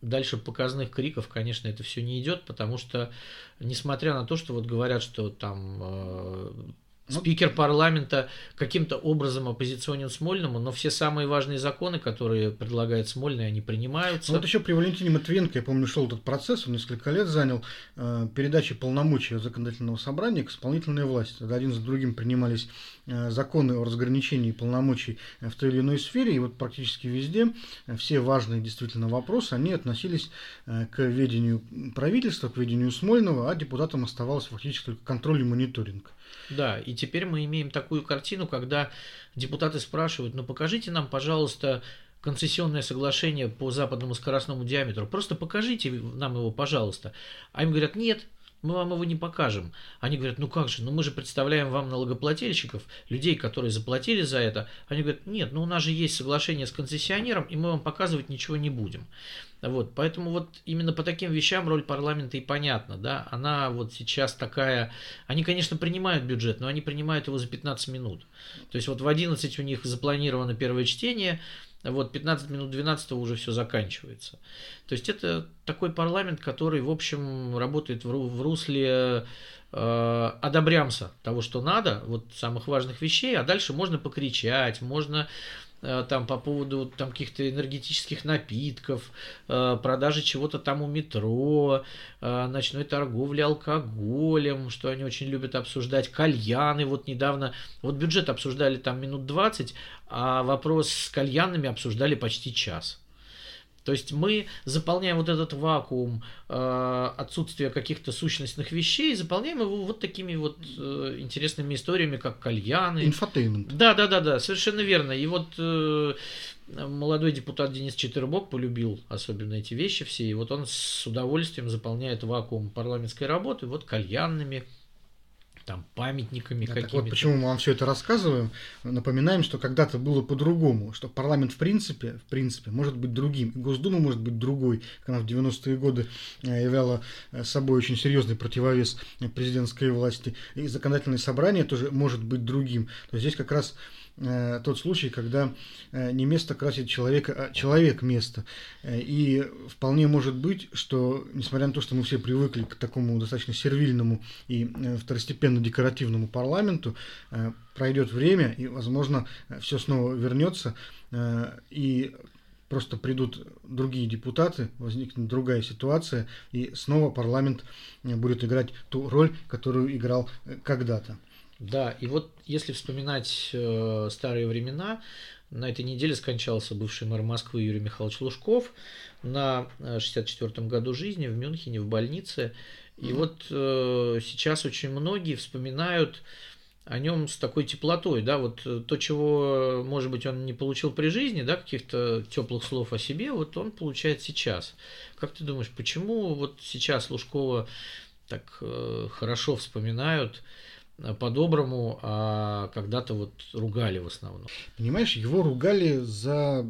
Speaker 1: дальше показных криков, конечно, это все не идет, потому что, несмотря на то, что вот говорят, что там ну, спикер парламента каким-то образом оппозиционен Смольному, но все самые важные законы, которые предлагает Смольный, они принимаются.
Speaker 2: Ну, вот еще при Валентине Матвенко, я помню, шел этот процесс, он несколько лет занял, э, передачи полномочий законодательного собрания к исполнительной власти. Когда один за другим принимались э, законы о разграничении полномочий в той или иной сфере, и вот практически везде э, все важные действительно вопросы, они относились э, к ведению правительства, к ведению Смольного, а депутатам оставалось фактически только контроль и мониторинг.
Speaker 1: Да, и теперь мы имеем такую картину, когда депутаты спрашивают, ну покажите нам, пожалуйста, концессионное соглашение по западному скоростному диаметру. Просто покажите нам его, пожалуйста. А им говорят, нет, мы вам его не покажем. Они говорят, ну как же, ну мы же представляем вам налогоплательщиков, людей, которые заплатили за это. Они говорят, нет, ну у нас же есть соглашение с концессионером, и мы вам показывать ничего не будем. Вот, поэтому вот именно по таким вещам роль парламента и понятна, да, она вот сейчас такая, они, конечно, принимают бюджет, но они принимают его за 15 минут. То есть вот в 11 у них запланировано первое чтение, вот 15 минут 12 уже все заканчивается. То есть это такой парламент, который, в общем, работает в русле э, одобрямся того, что надо, вот самых важных вещей, а дальше можно покричать, можно там по поводу там каких-то энергетических напитков, э, продажи чего-то там у метро, э, ночной торговли алкоголем, что они очень любят обсуждать, кальяны, вот недавно, вот бюджет обсуждали там минут 20, а вопрос с кальянами обсуждали почти час. То есть мы заполняем вот этот вакуум э, отсутствия каких-то сущностных вещей, заполняем его вот такими вот э, интересными историями, как кальяны.
Speaker 2: Инфотеймент.
Speaker 1: Да, да, да, да, совершенно верно. И вот э, молодой депутат Денис Четвербок полюбил особенно эти вещи все, и вот он с удовольствием заполняет вакуум парламентской работы вот кальянными там памятниками
Speaker 2: да,
Speaker 1: какими-то.
Speaker 2: вот почему мы вам все это рассказываем. Напоминаем, что когда-то было по-другому, что парламент в принципе, в принципе может быть другим, Госдума может быть другой, как она в 90-е годы э, являла э, собой очень серьезный противовес президентской власти, и законодательное собрание тоже может быть другим. То есть здесь как раз Э, тот случай, когда э, не место красит человека, а человек место. Э, и вполне может быть, что, несмотря на то, что мы все привыкли к такому достаточно сервильному и второстепенно-декоративному парламенту, пройдет время, и, возможно, все снова вернется, и просто придут другие депутаты, возникнет другая ситуация, и снова парламент будет играть ту роль, которую играл когда-то.
Speaker 1: Да, и вот если вспоминать э, старые времена, на этой неделе скончался бывший мэр Москвы Юрий Михайлович Лужков на 64-м э, году жизни в Мюнхене в больнице. И mm-hmm. вот э, сейчас очень многие вспоминают о нем с такой теплотой, да, вот э, то, чего, может быть, он не получил при жизни, да, каких-то теплых слов о себе, вот он получает сейчас. Как ты думаешь, почему вот сейчас Лужкова так э, хорошо вспоминают? По-доброму, а когда-то вот ругали в основном.
Speaker 2: Понимаешь, его ругали за,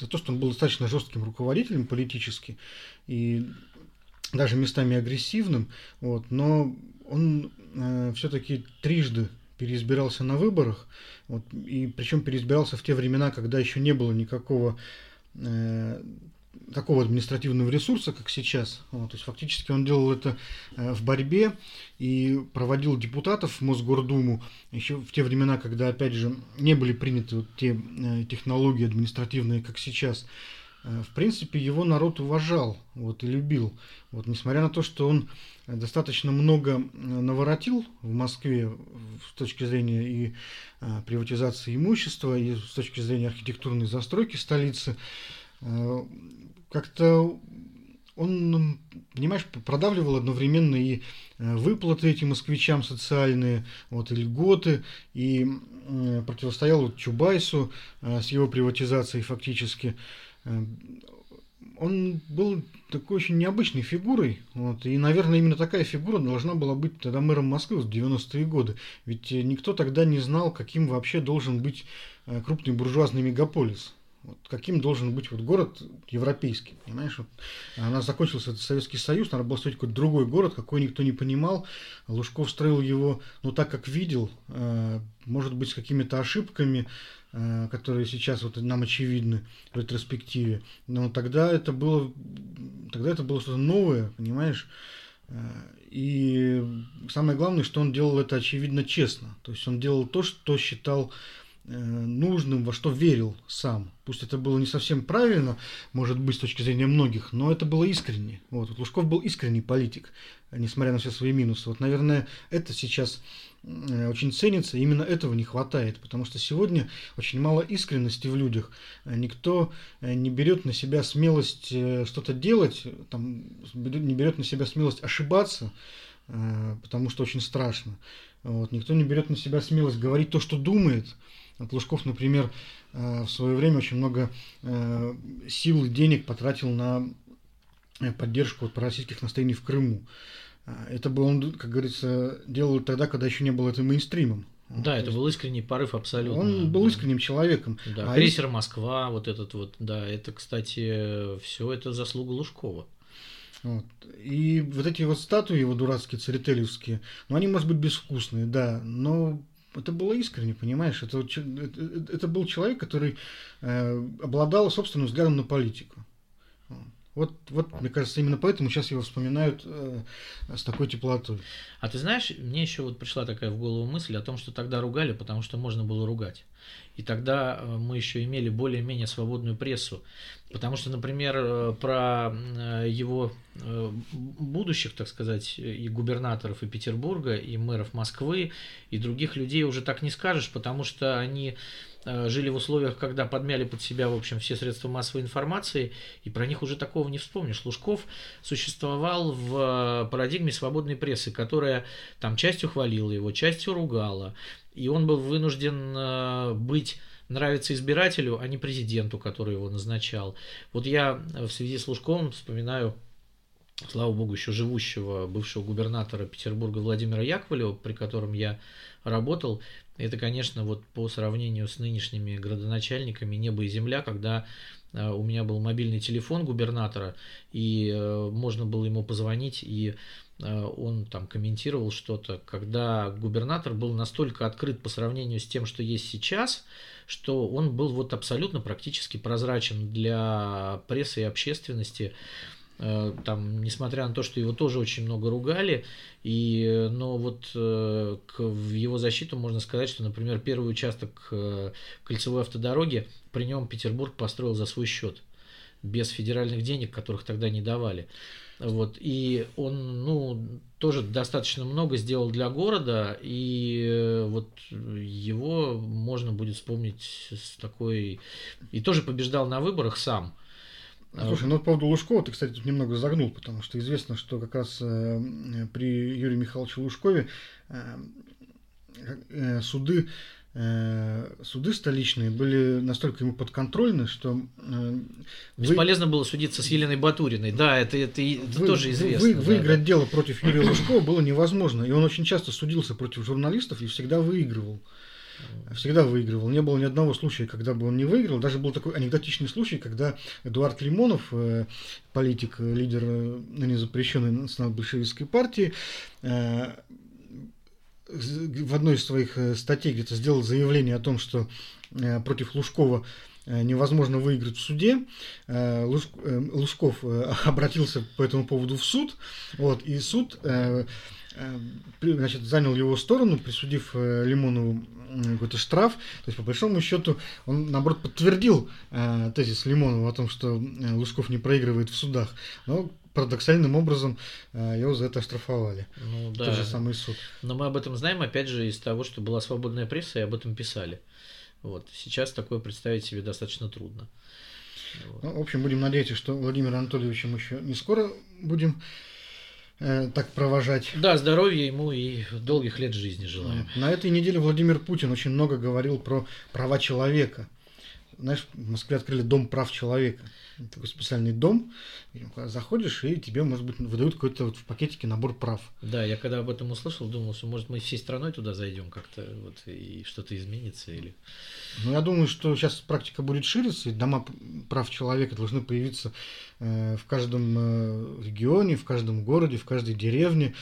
Speaker 2: за то, что он был достаточно жестким руководителем политически и даже местами агрессивным, вот, но он э, все-таки трижды переизбирался на выборах, вот, и причем переизбирался в те времена, когда еще не было никакого э, такого административного ресурса, как сейчас. Вот, то есть фактически он делал это э, в борьбе и проводил депутатов в Мосгордуму еще в те времена, когда, опять же, не были приняты вот те э, технологии административные, как сейчас. Э, в принципе, его народ уважал вот, и любил. Вот, несмотря на то, что он достаточно много наворотил в Москве с точки зрения и приватизации имущества, и с точки зрения архитектурной застройки столицы, как-то он, понимаешь, продавливал одновременно и э, выплаты этим москвичам социальные, вот, и льготы, и противостоял вот Чубайсу э, с его приватизацией фактически. Э, он был такой очень необычной фигурой, вот, и, наверное, именно такая фигура должна была быть тогда мэром Москвы в 90-е годы, ведь никто тогда не знал, каким вообще должен быть крупный буржуазный мегаполис. Вот каким должен быть вот город европейский, понимаешь? Вот она закончился этот Советский Союз, надо было строить какой-то другой город, какой никто не понимал. Лужков строил его, ну, так как видел, э, может быть, с какими-то ошибками, э, которые сейчас вот нам очевидны в ретроспективе. Но тогда это было, тогда это было что-то новое, понимаешь? Э, и самое главное, что он делал это очевидно честно. То есть он делал то, что считал нужным, во что верил сам. Пусть это было не совсем правильно, может быть, с точки зрения многих, но это было искренне. Вот, вот Лужков был искренний политик, несмотря на все свои минусы. Вот, наверное, это сейчас э, очень ценится, именно этого не хватает, потому что сегодня очень мало искренности в людях. Никто э, не берет на себя смелость что-то делать, там, не берет на себя смелость ошибаться, потому что очень страшно. Вот. Никто не берет на себя смелость говорить то, что думает, вот Лужков, например, э, в свое время очень много э, сил и денег потратил на э, поддержку вот пророссийских настроений в Крыму. Это был он, как говорится, делал тогда, когда еще не было это мейнстримом.
Speaker 1: Да, это был искренний порыв абсолютно.
Speaker 2: Он был искренним человеком.
Speaker 1: Да, а крейсер Москва, вот этот вот, да, это, кстати, все это заслуга Лужкова.
Speaker 2: Вот. И вот эти вот статуи его дурацкие, церетелевские, ну, они, может быть, безвкусные, да, но это было искренне, понимаешь? Это, это, это был человек, который э, обладал собственным взглядом на политику. Вот, вот, мне кажется, именно поэтому сейчас его вспоминают э, с такой теплотой.
Speaker 1: А ты знаешь, мне еще вот пришла такая в голову мысль о том, что тогда ругали, потому что можно было ругать. И тогда э, мы еще имели более-менее свободную прессу. Потому что, например, э, про э, его будущих, так сказать, и губернаторов и Петербурга, и мэров Москвы, и других людей уже так не скажешь, потому что они жили в условиях, когда подмяли под себя, в общем, все средства массовой информации, и про них уже такого не вспомнишь. Лужков существовал в парадигме свободной прессы, которая там частью хвалила его, частью ругала, и он был вынужден быть нравится избирателю, а не президенту, который его назначал. Вот я в связи с Лужковым вспоминаю слава богу, еще живущего бывшего губернатора Петербурга Владимира Яковлева, при котором я работал, это, конечно, вот по сравнению с нынешними градоначальниками небо и земля, когда э, у меня был мобильный телефон губернатора, и э, можно было ему позвонить, и э, он там комментировал что-то, когда губернатор был настолько открыт по сравнению с тем, что есть сейчас, что он был вот абсолютно практически прозрачен для прессы и общественности. Э, там, несмотря на то, что его тоже очень много ругали, и, но вот э, к, в его защиту можно сказать, что, например, первый участок э, кольцевой автодороги при нем Петербург построил за свой счет, без федеральных денег, которых тогда не давали. Вот, и он, ну, тоже достаточно много сделал для города, и э, вот его можно будет вспомнить с такой... И тоже побеждал на выборах сам.
Speaker 2: Слушай, ну по поводу Лужкова ты, кстати, тут немного загнул, потому что известно, что как раз э, при Юрии Михайловиче Лужкове э, э, суды Э, суды столичные были настолько ему подконтрольны, что...
Speaker 1: Э, Бесполезно вы... было судиться с Еленой Батуриной. Да, это, это, это вы, тоже известно.
Speaker 2: Вы,
Speaker 1: да,
Speaker 2: выиграть
Speaker 1: да.
Speaker 2: дело против Юрия Лужкова было невозможно. И он очень часто судился против журналистов и всегда выигрывал. Всегда выигрывал. Не было ни одного случая, когда бы он не выиграл. Даже был такой анекдотичный случай, когда Эдуард Лимонов, э, политик, лидер ныне запрещенной национал-большевистской партии, в одной из своих э, статей где-то сделал заявление о том, что э, против Лужкова э, невозможно выиграть в суде. Лужков обратился по этому поводу в суд, вот, и суд значит, занял его сторону, присудив Лимонову какой-то штраф. То есть, по большому счету, он, наоборот, подтвердил тезис Лимонова о том, что Лужков не проигрывает в судах. Но парадоксальным образом э, его за это оштрафовали.
Speaker 1: Ну, да.
Speaker 2: Тот же самый суд.
Speaker 1: Но мы об этом знаем, опять же, из того, что была свободная пресса, и об этом писали. Вот. Сейчас такое представить себе достаточно трудно.
Speaker 2: Ну, в общем, будем надеяться, что Владимир Анатольевича мы еще не скоро будем э, так провожать.
Speaker 1: Да, здоровья ему и долгих лет жизни желаем.
Speaker 2: На этой неделе Владимир Путин очень много говорил про права человека. Знаешь, в Москве открыли дом прав человека такой специальный дом, заходишь, и тебе, может быть, выдают какой-то вот в пакетике набор прав.
Speaker 1: Да, я когда об этом услышал, думал, что, может, мы всей страной туда зайдем как-то, вот, и что-то изменится, или...
Speaker 2: Ну, я думаю, что сейчас практика будет шириться, и дома прав человека должны появиться э, в каждом э, регионе, в каждом городе, в каждой деревне.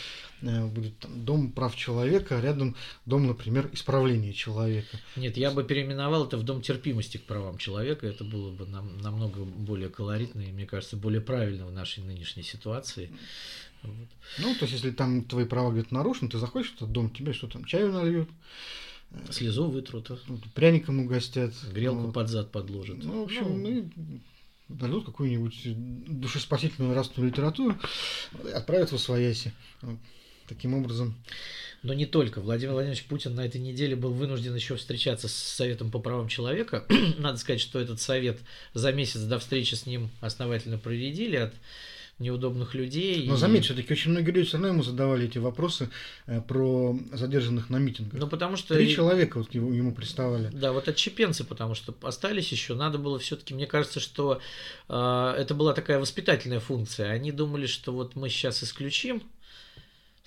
Speaker 2: Э, будет там, дом прав человека, а рядом дом, например, исправления человека.
Speaker 1: Нет, я бы переименовал это в дом терпимости к правам человека. Это было бы нам, намного более колоритно и, мне кажется, более правильно в нашей нынешней ситуации.
Speaker 2: Вот. Ну, то есть, если там твои права где-то нарушены, ты заходишь в этот дом, тебе что там, чаю нальют,
Speaker 1: Слезу вытрут.
Speaker 2: Пряником угостят.
Speaker 1: Грелку вот. под зад подложат.
Speaker 2: Ну, в общем, ну, и дадут какую-нибудь душеспасительную нравственную литературу отправят в Освояси. Вот. Таким образом.
Speaker 1: Но не только. Владимир Владимирович Путин на этой неделе был вынужден еще встречаться с Советом по правам человека. Надо сказать, что этот совет за месяц до встречи с ним основательно проредили от неудобных людей.
Speaker 2: Но и... заметь, все-таки очень многие люди все равно ему задавали эти вопросы э, про задержанных на митингах.
Speaker 1: Ну, потому что...
Speaker 2: Три человека вот ему, ему приставали.
Speaker 1: Да, вот отчепенцы, потому что остались еще. Надо было все-таки, мне кажется, что э, это была такая воспитательная функция. Они думали, что вот мы сейчас исключим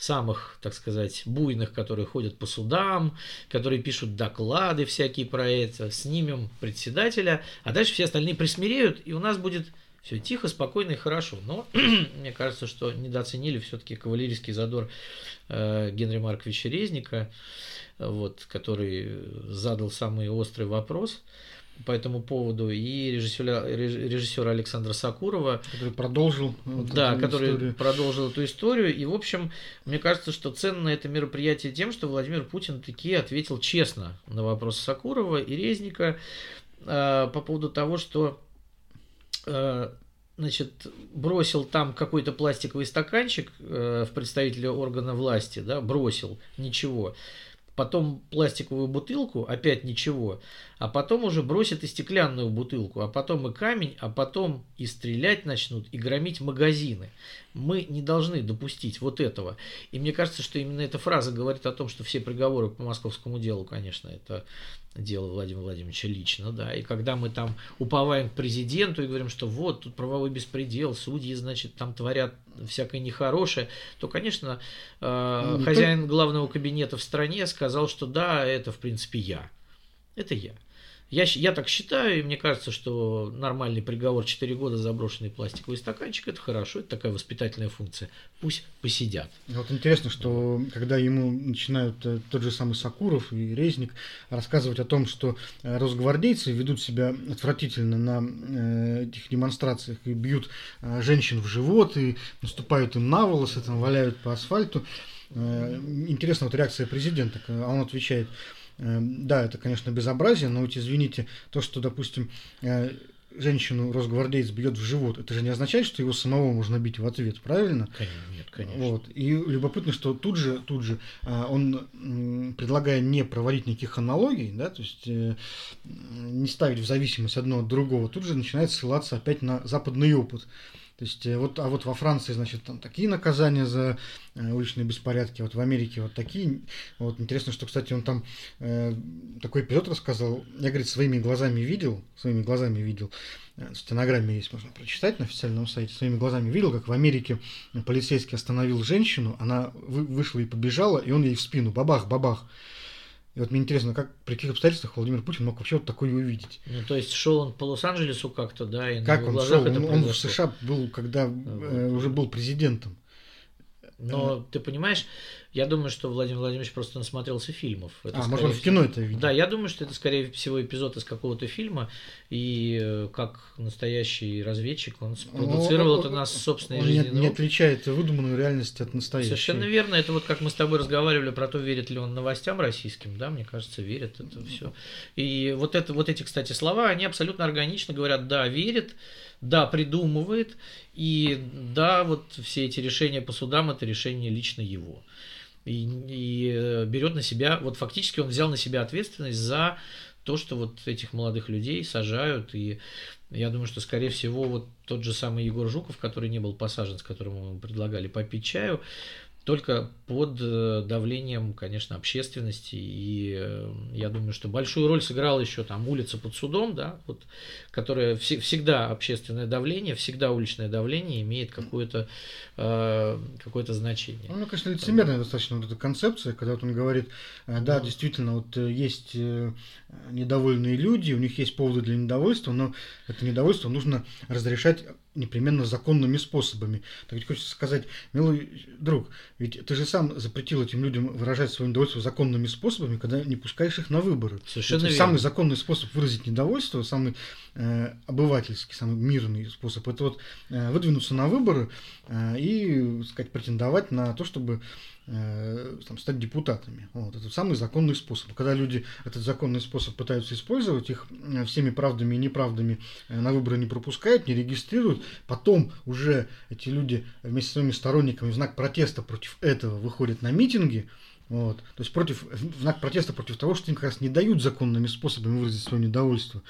Speaker 1: самых, так сказать, буйных, которые ходят по судам, которые пишут доклады всякие про это, снимем председателя, а дальше все остальные присмиреют, и у нас будет все тихо, спокойно и хорошо. Но мне кажется, что недооценили все-таки кавалерийский задор э, Генри Марковича Резника, вот, который задал самый острый вопрос по этому поводу, и режиссера, режиссера Александра Сакурова.
Speaker 2: Который продолжил.
Speaker 1: Вот да, который историю. продолжил эту историю. И, в общем, мне кажется, что ценно это мероприятие тем, что Владимир Путин таки ответил честно на вопрос Сакурова и Резника э, по поводу того, что э, значит, бросил там какой-то пластиковый стаканчик э, в представителя органа власти, да, бросил, ничего. Потом пластиковую бутылку, опять ничего. А потом уже бросит и стеклянную бутылку, а потом и камень, а потом и стрелять начнут, и громить магазины. Мы не должны допустить вот этого. И мне кажется, что именно эта фраза говорит о том, что все приговоры по московскому делу, конечно, это дело Владимира Владимировича лично, да, и когда мы там уповаем к президенту и говорим, что вот, тут правовой беспредел, судьи, значит, там творят всякое нехорошее, то, конечно, э, ну, хозяин главного кабинета в стране сказал, что да, это, в принципе, я. Это я. Я, я так считаю, и мне кажется, что нормальный приговор 4 года заброшенный пластиковый стаканчик это хорошо, это такая воспитательная функция. Пусть посидят.
Speaker 2: Вот интересно, что когда ему начинают э, тот же самый Сакуров и Резник рассказывать о том, что э, росгвардейцы ведут себя отвратительно на э, этих демонстрациях и бьют женщин в живот и наступают им на волосы, там валяют по асфальту. Интересна вот реакция президента, а он отвечает – да, это, конечно, безобразие, но ведь, извините, то, что, допустим, э, женщину росгвардеец бьет в живот, это же не означает, что его самого можно бить в ответ, правильно?
Speaker 1: Конечно, нет, конечно.
Speaker 2: Вот. И любопытно, что тут же, тут же э, он, предлагая не проводить никаких аналогий, да, то есть э, не ставить в зависимость одно от другого, тут же начинает ссылаться опять на западный опыт. То есть э, вот, а вот во Франции, значит, там такие наказания за э, уличные беспорядки, вот в Америке вот такие. Вот интересно, что, кстати, он там э, такой эпизод рассказал. Я, говорит, своими глазами видел, своими глазами видел. Э, в стенограмме есть, можно прочитать на официальном сайте. Своими глазами видел, как в Америке полицейский остановил женщину, она вышла и побежала, и он ей в спину бабах, бабах. И вот мне интересно, как при каких обстоятельствах Владимир Путин мог вообще вот такое увидеть?
Speaker 1: Ну, то есть шел он по Лос-Анджелесу как-то, да, и
Speaker 2: как на он шел? Он, он в США был, когда вот. э, уже был президентом.
Speaker 1: Но ты понимаешь, я думаю, что Владимир Владимирович просто насмотрелся фильмов.
Speaker 2: Это а, может, он в кино это видел?
Speaker 1: Да, я думаю, что это, скорее всего, эпизод из какого-то фильма, и э, как настоящий разведчик он спродуцировал это на собственной жизни.
Speaker 2: Не, не отличает выдуманную реальность от настоящей.
Speaker 1: Совершенно верно. Это вот как мы с тобой разговаривали про то, верит ли он новостям российским, да, мне кажется, верит это все. И вот, это, вот эти, кстати, слова, они абсолютно органично говорят, да, верит, да, придумывает, и да, вот все эти решения по судам, это решение лично его. И, и э, берет на себя, вот фактически он взял на себя ответственность за то, что вот этих молодых людей сажают, и я думаю, что, скорее всего, вот тот же самый Егор Жуков, который не был посажен, с которым мы предлагали попить чаю, только под э, давлением, конечно, общественности. И э, я думаю, что большую роль сыграла еще там улица под судом, да, вот, которая вс- всегда общественное давление, всегда уличное давление имеет какое-то э, какое значение.
Speaker 2: Ну, конечно, лицемерная достаточно вот эта концепция, когда вот он говорит, э, да, ну, действительно, вот есть недовольные люди, у них есть поводы для недовольства, но это недовольство нужно разрешать непременно законными способами. Так ведь хочется сказать, милый друг, ведь ты же сам запретил этим людям выражать свое недовольство законными способами, когда не пускаешь их на выборы.
Speaker 1: Совершенно это
Speaker 2: Самый законный способ выразить недовольство, самый э, обывательский, самый мирный способ, это вот э, выдвинуться на выборы э, и, сказать, претендовать на то, чтобы там, стать депутатами. Вот. Это самый законный способ. Когда люди этот законный способ пытаются использовать, их э, всеми правдами и неправдами э, на выборы не пропускают, не регистрируют, потом уже эти люди вместе с своими сторонниками в знак протеста против этого выходят на митинги, вот. То есть против, в знак протеста против того, что им как раз не дают законными способами выразить свое недовольство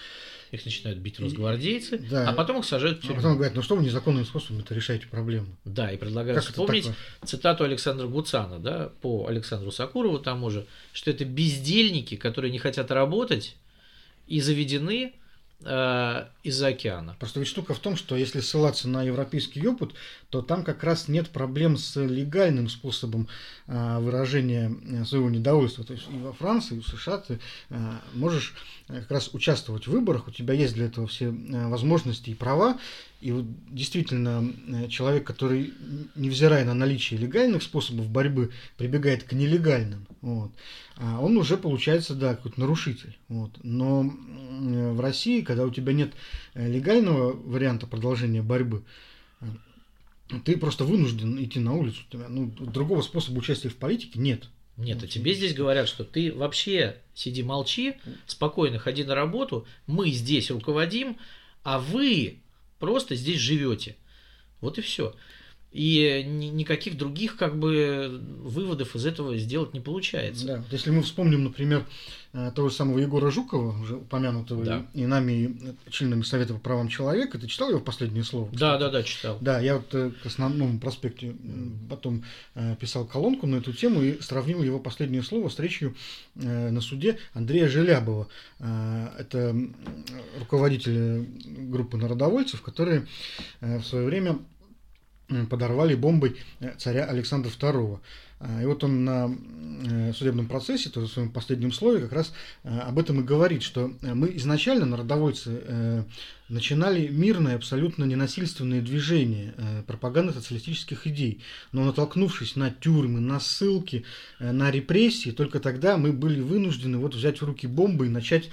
Speaker 1: их начинают бить росгвардейцы, да. а потом их сажают в
Speaker 2: тюрьму. А потом говорят, ну что вы незаконным способом это решаете проблему.
Speaker 1: Да, и предлагают как вспомнить цитату Александра Гуцана, да, по Александру Сакурову тому же, что это бездельники, которые не хотят работать и заведены из-за океана.
Speaker 2: Просто ведь штука в том, что если ссылаться на европейский опыт, то там как раз нет проблем с легальным способом э, выражения э, своего недовольства. То есть и во Франции, и в США ты э, можешь э, как раз участвовать в выборах, у тебя есть для этого все э, возможности и права, и вот действительно э, человек, который, невзирая на наличие легальных способов борьбы, прибегает к нелегальным, вот, а он уже получается, да, какой-то нарушитель. Вот. Но в России, когда у тебя нет э, легального варианта продолжения борьбы, э, ты просто вынужден идти на улицу. Ну, другого способа участия в политике нет.
Speaker 1: Нет, а тебе здесь говорят, что ты вообще сиди молчи, спокойно ходи на работу, мы здесь руководим, а вы просто здесь живете. Вот и все. И никаких других как бы выводов из этого сделать не получается.
Speaker 2: Да, если мы вспомним, например, э, того же самого Егора Жукова, уже упомянутого да. и нами, и членами Совета по правам человека, ты читал его последнее слово?
Speaker 1: Кстати? Да, да, да, читал.
Speaker 2: Да, я вот э, к основному проспекте потом э, писал колонку на эту тему и сравнил его последнее слово с речью на суде Андрея Желябова. Это руководитель группы народовольцев, которые в свое время подорвали бомбой э, царя Александра II. А, и вот он на э, судебном процессе, то в своем последнем слове, как раз э, об этом и говорит, что мы изначально, народовольцы, начинали мирное, абсолютно ненасильственное движение пропаганды социалистических идей. Но натолкнувшись на тюрьмы, на ссылки, на репрессии, только тогда мы были вынуждены вот взять в руки бомбы и начать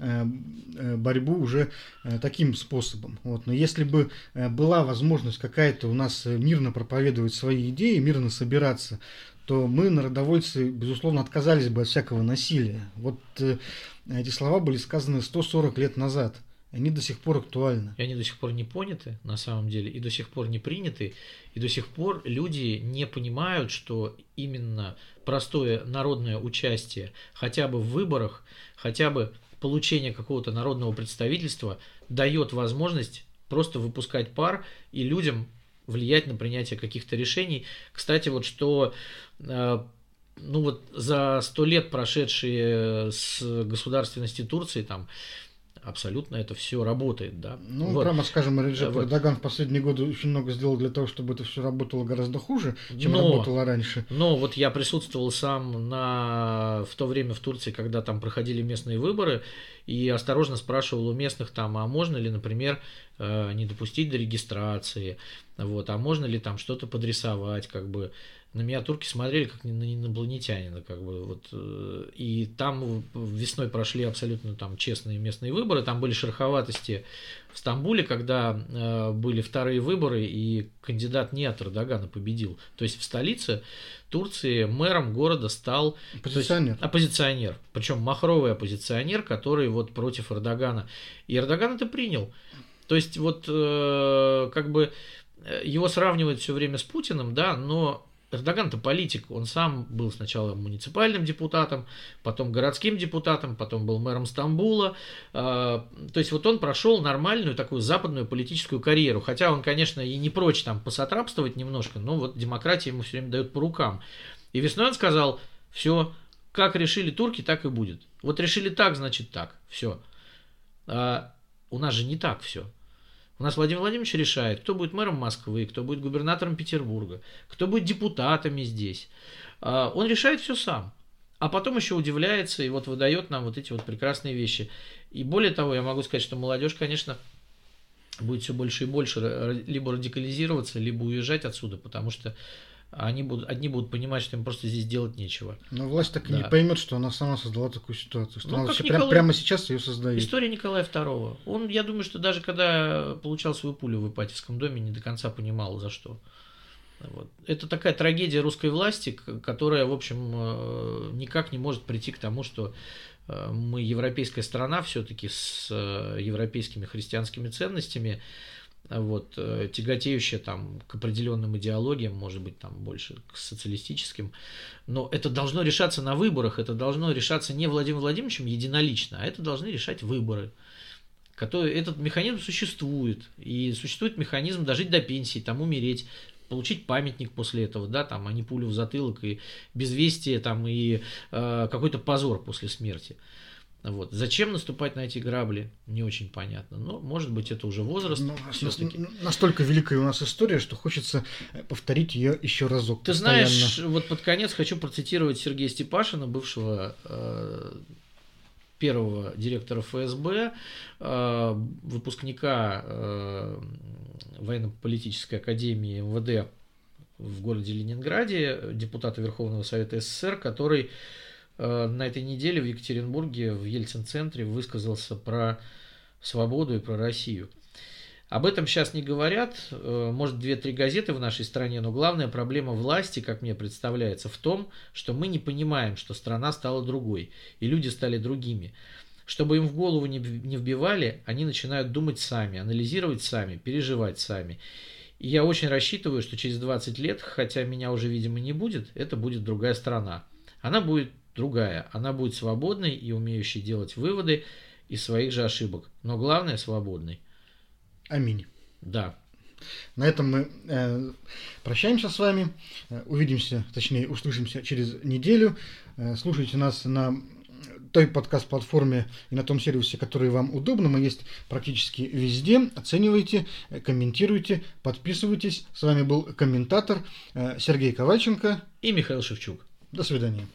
Speaker 2: борьбу уже э, таким способом. Вот. Но если бы была возможность какая-то у нас мирно проповедовать свои идеи, мирно собираться, то мы, народовольцы, безусловно, отказались бы от всякого насилия. Вот эти слова были сказаны 140 лет назад. Они до сих пор актуальны.
Speaker 1: И они до сих пор не поняты, на самом деле, и до сих пор не приняты. И до сих пор люди не понимают, что именно простое народное участие хотя бы в выборах, хотя бы получение какого-то народного представительства дает возможность просто выпускать пар и людям влиять на принятие каких-то решений. Кстати, вот что э, ну вот за сто лет прошедшие с государственности Турции, там абсолютно это все работает, да.
Speaker 2: Ну, вот. прямо скажем, Реджеп вот. Эрдоган в последние годы очень много сделал для того, чтобы это все работало гораздо хуже, чем но, работало раньше.
Speaker 1: Но вот я присутствовал сам на, в то время в Турции, когда там проходили местные выборы, и осторожно спрашивал у местных там, а можно ли, например, э, не допустить до регистрации, вот, а можно ли там что-то подрисовать, как бы, на меня турки смотрели как на инопланетянина, как бы вот. Э, и там весной прошли абсолютно там честные местные выборы, там были шероховатости в Стамбуле, когда э, были вторые выборы, и кандидат не от Эрдогана победил. То есть в столице Турции мэром города стал
Speaker 2: оппозиционер.
Speaker 1: Есть, оппозиционер. Причем махровый оппозиционер, который вот против Эрдогана. И Эрдоган это принял. То есть вот э, как бы э, его сравнивают все время с Путиным, да, но Эрдоган-то политик, он сам был сначала муниципальным депутатом, потом городским депутатом, потом был мэром Стамбула. А, то есть вот он прошел нормальную такую западную политическую карьеру, хотя он, конечно, и не прочь там посотрапствовать немножко, но вот демократия ему все время дает по рукам. И весной он сказал, все, как решили турки, так и будет. Вот решили так, значит так, все. А у нас же не так все. У нас Владимир Владимирович решает, кто будет мэром Москвы, кто будет губернатором Петербурга, кто будет депутатами здесь. А, он решает все сам. А потом еще удивляется и вот выдает нам вот эти вот прекрасные вещи. И более того, я могу сказать, что молодежь, конечно, будет все больше и больше либо радикализироваться, либо уезжать отсюда, потому что они будут, одни будут понимать, что им просто здесь делать нечего.
Speaker 2: Но власть так и да. не поймет, что она сама создала такую ситуацию, что ну, она Николай... прямо, прямо сейчас ее создает.
Speaker 1: История Николая II. Он, я думаю, что даже когда получал свою пулю в Ипатьевском доме, не до конца понимал, за что. Вот. Это такая трагедия русской власти, которая, в общем, э, никак не может прийти к тому, что э, мы европейская страна все-таки с э, европейскими христианскими ценностями, вот, э, тяготеющая там к определенным идеологиям, может быть, там больше к социалистическим. Но это должно решаться на выборах, это должно решаться не Владимиром Владимировичем единолично, а это должны решать выборы. Который, этот механизм существует, и существует механизм дожить до пенсии, там умереть, получить памятник после этого, да, там, а не пулю в затылок и безвестие, там, и э, какой-то позор после смерти. Вот. Зачем наступать на эти грабли, не очень понятно. Но, может быть, это уже возраст. Но,
Speaker 2: ну, все-таки. Настолько великая у нас история, что хочется э, повторить ее еще разок.
Speaker 1: Ты постоянно. знаешь, вот под конец хочу процитировать Сергея Степашина, бывшего э, первого директора ФСБ, э, выпускника э, военно-политической академии МВД в городе Ленинграде, депутата Верховного Совета СССР, который на этой неделе в Екатеринбурге в Ельцин-центре высказался про свободу и про Россию. Об этом сейчас не говорят, э, может, две-три газеты в нашей стране, но главная проблема власти, как мне представляется, в том, что мы не понимаем, что страна стала другой, и люди стали другими Чтобы им в голову не вбивали, они начинают думать сами, анализировать сами, переживать сами. И я очень рассчитываю, что через 20 лет, хотя меня уже, видимо, не будет, это будет другая страна. Она будет другая. Она будет свободной и умеющей делать выводы из своих же ошибок. Но главное, свободной.
Speaker 2: Аминь.
Speaker 1: Да.
Speaker 2: На этом мы э, прощаемся с вами. Э, увидимся, точнее, услышимся через неделю. Э, слушайте нас на той подкаст-платформе и на том сервисе, который вам удобно. Мы есть практически везде. Оценивайте, э, комментируйте, подписывайтесь. С вами был комментатор э, Сергей Ковальченко
Speaker 1: и Михаил Шевчук.
Speaker 2: До свидания.